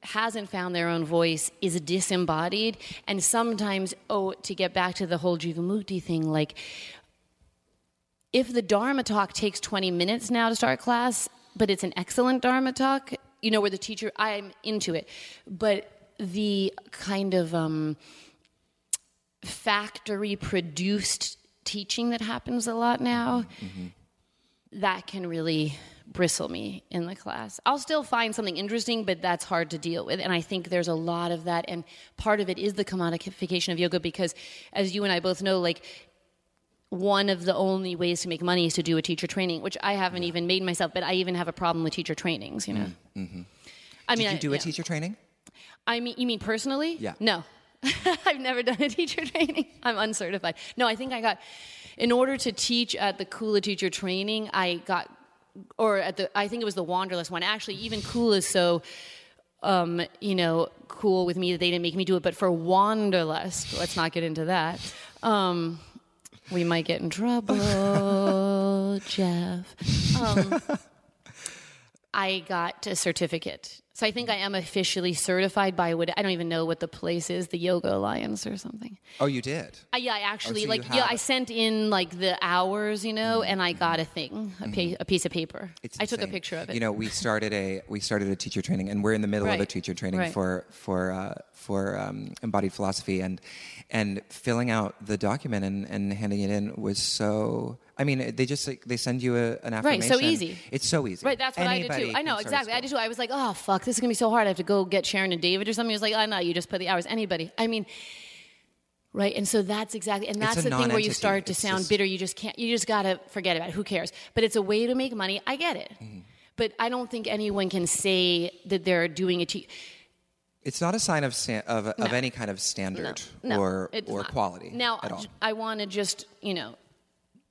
hasn't found their own voice, is disembodied. And sometimes, oh, to get back to the whole Jivamukti thing, like, if the Dharma talk takes 20 minutes now to start class, but it's an excellent Dharma talk, you know, where the teacher, I'm into it. But the kind of um, factory produced teaching that happens a lot now, that can really bristle me in the class. I'll still find something interesting, but that's hard to deal with. And I think there's a lot of that. And part of it is the commodification of yoga because, as you and I both know, like, one of the only ways to make money is to do a teacher training, which I haven't even made myself, but I even have a problem with teacher trainings, you know? Mm, mm-hmm. I mean, you do a yeah. teacher training? I mean, you mean personally? Yeah. No. [laughs] I've never done a teacher [laughs] training. I'm uncertified. No, I think I got, in order to teach at the Kula teacher training, I got, or at the, I think it was the Wanderlust one. Actually, even Kula is so, um, you know, cool with me that they didn't make me do it. But for Wanderlust, let's not get into that. Um, we might get in trouble, [laughs] Jeff. Um, I got a certificate. So I think I am officially certified by what I don't even know what the place is, the Yoga Alliance or something. Oh, you did. Uh, yeah, I actually you like yeah. Mm-hmm. I sent in like the hours, you know, and I got a thing, a, pa- a piece of paper. It's I took a picture of it. You know, we started a we started a teacher training, and we're in the middle of a teacher training Right. for for uh, for um, embodied philosophy, and and filling out the document and, and handing it in was so. I mean, they just like, they send you a, an Right, affirmation. so easy. It's so easy. Right, that's what I did Anybody too. I know exactly. I did too. I was like, oh fuck, this is gonna be so hard. I have to go get Sharon and David or something. He was like, oh no, you just put the hours. Anybody. I mean, right. And so that's exactly, and that's the thing where you start to It's sound just- bitter. You just can't. You just gotta forget about it. Who cares? But it's a way to make money. I get it. Mm-hmm. But I don't think anyone can say that they're doing a te- It's not a sign of sta- of, of any kind of standard no, or or not. quality Now, at all. I want to just you know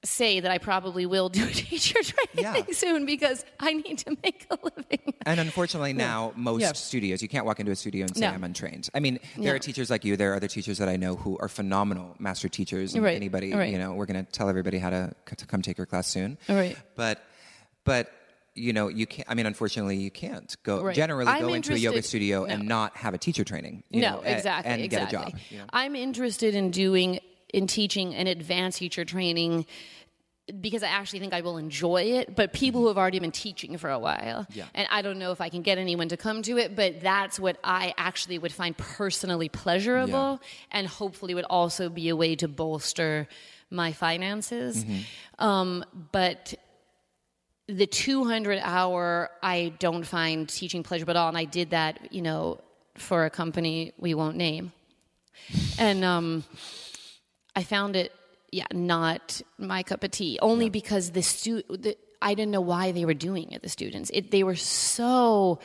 say that I probably will do a teacher [laughs] training Yeah. soon because I need to make a living. And unfortunately, now most Yeah. studios, you can't walk into a studio and say No. I'm untrained. I mean, there No. are teachers like you. There are other teachers that I know who are phenomenal master teachers. And Right. Anybody, Right. you know, we're going to tell everybody how to, to come take your class soon. Right. But, but you know, you can't. I mean, unfortunately, you can't go Right. generally I'm go into a yoga interested- studio and not have a teacher training. You no, know, a- exactly, and exactly. get a job. you know? I'm interested in doing in teaching an advanced teacher training because I actually think I will enjoy it. But people who have already been teaching for a while, Yeah. and I don't know if I can get anyone to come to it, but that's what I actually would find personally pleasurable, and hopefully would also be a way to bolster my finances. Mm-hmm. Um, but the 200 hour i don't find teaching pleasurable at all and i did that you know for a company we won't name and um, i found it yeah not my cup of tea only because the stu i didn't know why they were doing it the students. It, they were so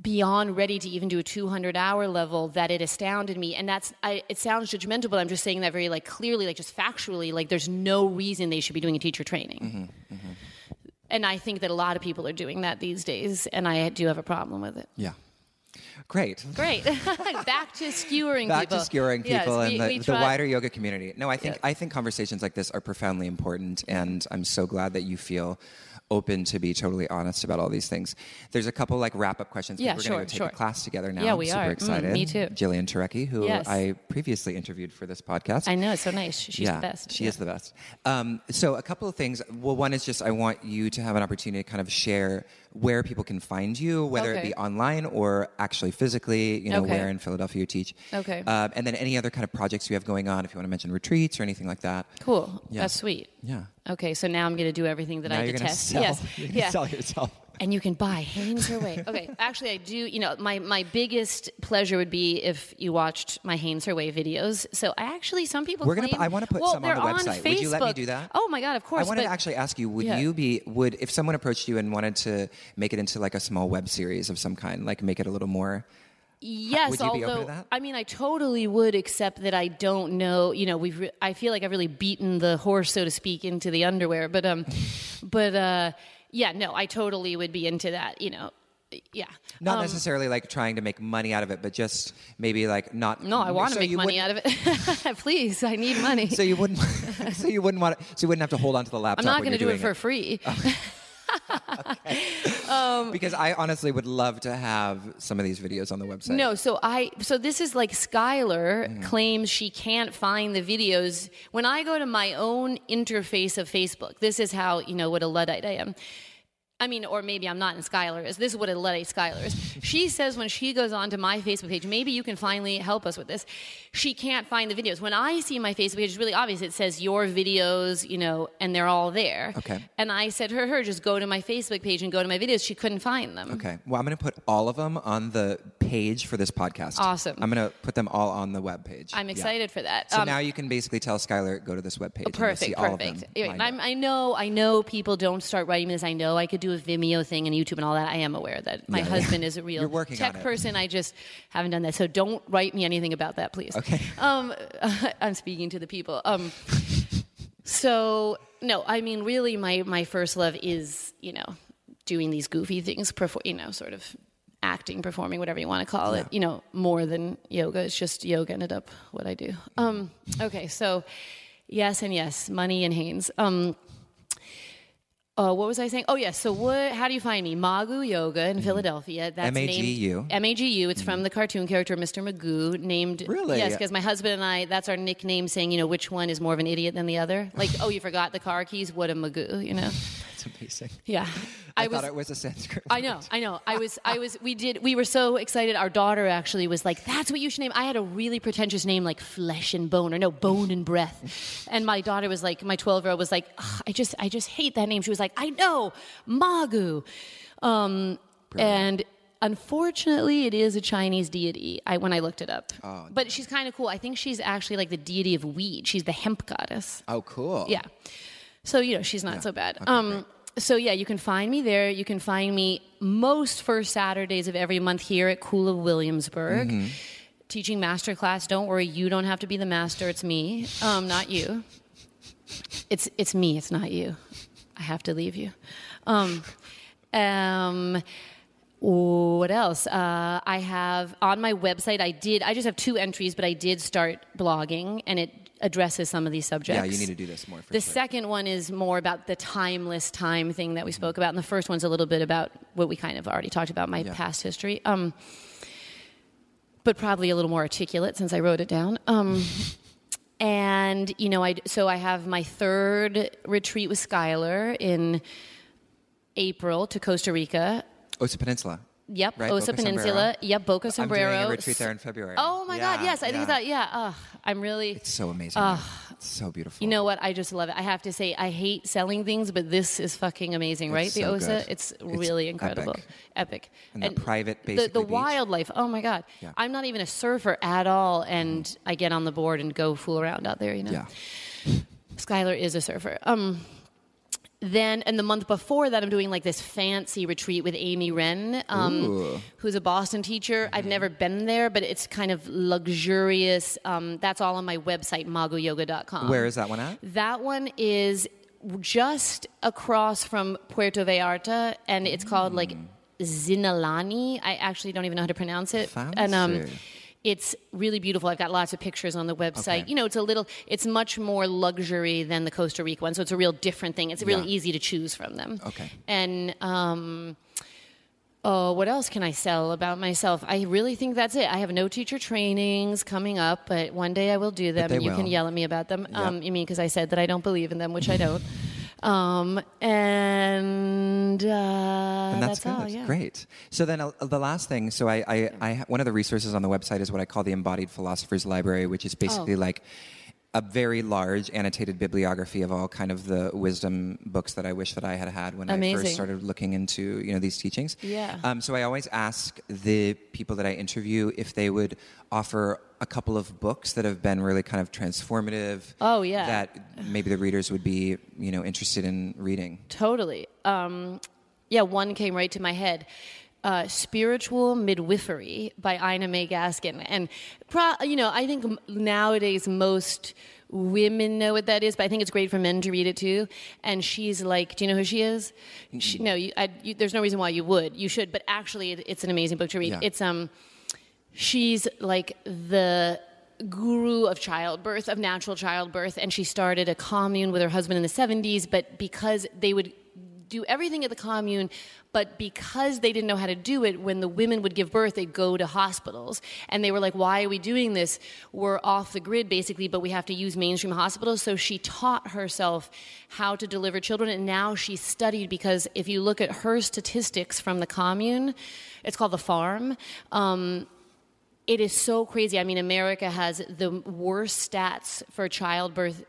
beyond ready to even do a 200 hour level that it astounded me. And that's I, it sounds judgmental but i'm just saying that very like clearly like just factually like there's no reason they should be doing a teacher training. Mm-hmm, mm-hmm. And I think that a lot of people are doing that these days, and I do have a problem with it. Yeah. Great. Great. [laughs] Back to skewering back people. to skewering Yes, people we- and the, we the wider yoga community. No, I think Yeah. I think conversations like this are profoundly important, and I'm so glad that you feel open to be totally honest about all these things. There's a couple like wrap up questions. Yeah, we're sure, gonna go take sure. a class together now. Yeah, I'm we super are. Mm, excited. me too. Jillian Turecki, who Yes. I previously interviewed for this podcast. I know, it's so nice. She's yeah, the best. She Yeah. is the best. Um, so a couple of things. Well, one is just I want you to have an opportunity to kind of share where people can find you, whether it be online or actually physically. You know, Okay. where in Philadelphia you teach. Okay. Um, and then any other kind of projects you have going on, if you want to mention retreats or anything like that. Cool. Yeah. That's sweet. Yeah. Okay, so now I'm going to do everything that now I detest. Yes. sell, [laughs] you're yeah. sell yourself. And you can buy Hanes Her Way. Okay, [laughs] actually, I do. You know, my my biggest pleasure would be if you watched my Hanes Her Way videos. So I actually, some people We're gonna. I want to put well, some on the website. would you let me do that? Oh my god, of course. I wanted but to actually ask you: Would Yeah. you be would if someone approached you and wanted to make it into like a small web series of some kind, like make it a little more? Yes, Would you be although open to that? I mean, I totally would, except that I don't know. You know, we've. Re- I feel like I've really beaten the horse, so to speak, into the underwear. But um, but uh, yeah, no, I totally would be into that. You know, yeah. Not Um, necessarily like trying to make money out of it, but just maybe like not. No, I want to so make money out of it. [laughs] Please, I need money. So you wouldn't. [laughs] so you wouldn't want. To, So you wouldn't have to hold on to the laptop. I'm not going to do it for free. [laughs] [laughs] because I honestly would love to have some of these videos on the website. No, so I so this is like Schuyler Mm-hmm. claims she can't find the videos. When I go to my own interface of Facebook, this is how you know what a luddite I am. I mean, or maybe I'm not in Schuyler's. This is what a Luddite Schuyler is. She says when she goes onto my Facebook page, maybe you can finally help us with this. She can't find the videos. When I see my Facebook page, it's really obvious. It says your videos, you know, and they're all there. Okay. And I said to her, her, just go to my Facebook page and go to my videos. She couldn't find them. Okay. Well, I'm going to put all of them on the page for this podcast. Awesome. I'm going to put them all on the web page. I'm Yeah. excited for that. So Um, now you can basically tell Schuyler go to this web page. Perfect, all of perfect. them Anyway, I'm. I know, I know people don't start writing this. I know I could do a Vimeo thing and YouTube and all that. I am aware that my Yeah, yeah. husband [laughs] is a real tech person. I just haven't done that. So don't write me anything about that, please. Okay. Um, [laughs] I'm speaking to the people. Um, so no, I mean, really, my my first love is you know doing these goofy things, perfor- you know, sort of acting, performing, whatever you want to call it. You know, more than yoga. It's just yoga ended up what I do. Um, okay, so yes and yes, money and Hanes. Um, uh, what was I saying? Oh yes. So what? How do you find me? Magu Yoga in Philadelphia. That's M-A-G-U. named M-A-G-U. It's from the cartoon character Mr. Magoo, named Really? Yes, because my husband and I. That's our nickname, saying you know which one is more of an idiot than the other. Like, oh, you forgot the car keys. What a Magoo, you know? That's amazing. Yeah. [laughs] I, I, was. thought it was a Sanskrit. I know, I know. I was, I [laughs] was, we did, we were so excited. Our daughter actually was like, that's what you should name. I had a really pretentious name like Flesh and Bone, or no, Bone and Breath. And my daughter was like, my 12 year old was like, I just, I just hate that name. She was like, I know, Magu. Um, and unfortunately, it is a Chinese deity I, when I looked it up. Oh, but she's kind of cool. I think she's actually like the deity of weed. She's the hemp goddess. Oh, cool. Yeah. So, you know, she's not so bad. um, so, yeah, you can find me there. You can find me most first Saturdays of every month here at Kula Williamsburg. Mm-hmm. Teaching master class. Don't worry, you don't have to be the master. It's me, um, not you. It's it's me. It's not you. I have to leave you. Um, um, what else? Uh, I have on my website. I did. I just have two entries, but I did start blogging, and it addresses some of these subjects. Yeah, you need to do this more. For The sure. second one is more about the timeless time thing that we spoke about, and the first one's a little bit about what we kind of already talked about, my Yeah. past history. Um, but probably a little more articulate since I wrote it down. Um, [laughs] and you know, I so I have my third retreat with Schuyler in April to Costa Rica. Osa Peninsula. Yep, Right, Osa Boca Peninsula. Sombrero. Yep, Boca Sombrero. I'm doing a retreat there in February. Oh my God! Yes, I think yeah. that. Yeah, oh, I'm really. It's so amazing. there. it's so beautiful. You know what? I just love it. I have to say, I hate selling things, but this is fucking amazing, right? It's the OSA, good. it's It's really incredible, epic. epic. And the private, the, basically, the wildlife. Oh my god! Yeah. I'm not even a surfer at all, and I get on the board and go fool around out there. You know, Yeah. Schuyler is a surfer. Um, then, and the month before that, I'm doing like this fancy retreat with Amy Wren, um, who's a Boston teacher. Mm-hmm. I've never been there, but it's kind of luxurious. Um, that's all on my website, maguyoga.com. Where is that one at? That one is just across from Puerto Vallarta, and it's called like Xinalani. I actually don't even know how to pronounce it. And um, Fancy. It's really beautiful. I've got lots of pictures on the website. Okay. You know, it's a little, it's much more luxury than the Costa Rica one, so it's a real different thing. It's really Yeah. easy to choose from them. Okay. And um, oh, what else can I sell about myself? I really think that's it. I have no teacher trainings coming up, but one day I will do them, and you can yell at me about them. Um, you mean because I said that I don't believe in them, which I don't. [laughs] um, and, uh, and that's, good. all. Yeah. Great. So then uh, the last thing, so I, I, I, one of the resources on the website is what I call the Embodied Philosophers Library, which is basically Oh. like a very large annotated bibliography of all kind of the wisdom books that I wish that I had had when I first started looking into you know these teachings. Yeah. Um, so I always ask the people that I interview if they would offer a couple of books that have been really kind of transformative. Oh, yeah. That maybe the readers would be you know interested in reading. Totally. Um, yeah, one came right to my head. Uh, Spiritual Midwifery by Ina May Gaskin. And, pro- you know, I think nowadays most women know what that is, but I think it's great for men to read it too. And she's like, do you know who she is? She, no, you, I, you, there's no reason why you would. You should, but actually, it, it's an amazing book to read. Yeah. It's um, she's like the guru of childbirth of natural childbirth and she started a commune with her husband in the 70s but because they would do everything at the commune but because they didn't know how to do it when the women would give birth they'd go to hospitals. And they were like why are we doing this? We're off the grid basically but we have to use mainstream hospitals. So she taught herself how to deliver children and now she's studied because if you look at her statistics from the commune it's called the farm um, it is so crazy. I mean, America has the worst stats for childbirth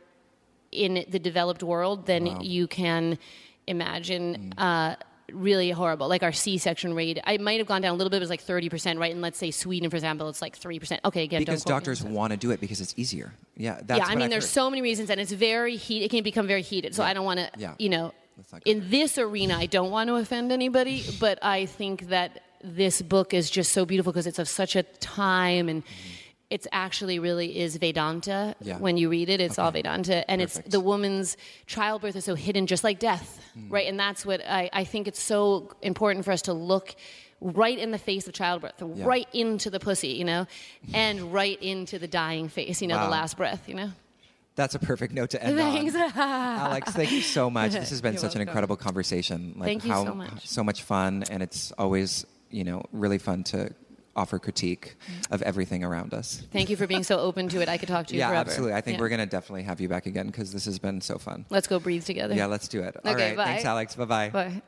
in the developed world than you can imagine. Uh, really horrible. Like our C-section rate, I might have gone down a little bit. It was like thirty percent, right? And let's say Sweden, for example, it's like three percent. Okay, again, Because don't quote me on doctors want to do it because it's easier. Yeah, that's yeah, I mean, I've there's heard. so many reasons, and it's very heat. It can become very heated. So I don't want to, Yeah. you know, in this arena, I don't want to offend anybody, but I think that this book is just so beautiful because it's of such a time and. Mm-hmm. It's actually really is Vedanta. Yeah. When you read it, it's all Vedanta, and Perfect. it's the woman's childbirth is so hidden, just like death, Mm. right? And that's what I, I think it's so important for us to look right in the face of childbirth, right into the pussy, you know, and [laughs] right into the dying face, you know, Wow. the last breath, you know. That's a perfect note to end with. Thanks. on. [laughs] Alex, thank you so much. [laughs] This has been You're such an incredible conversation. Like Thank you how so much. so much fun and it's always, you know, really fun to offer critique of everything around us. Thank you for being so open to it. I could talk to you Yeah, forever. absolutely. I think Yeah. we're going to definitely have you back again because this has been so fun. Let's go breathe together. Yeah, let's do it. All Okay, right. bye. Thanks, Alex. Bye-bye. Bye.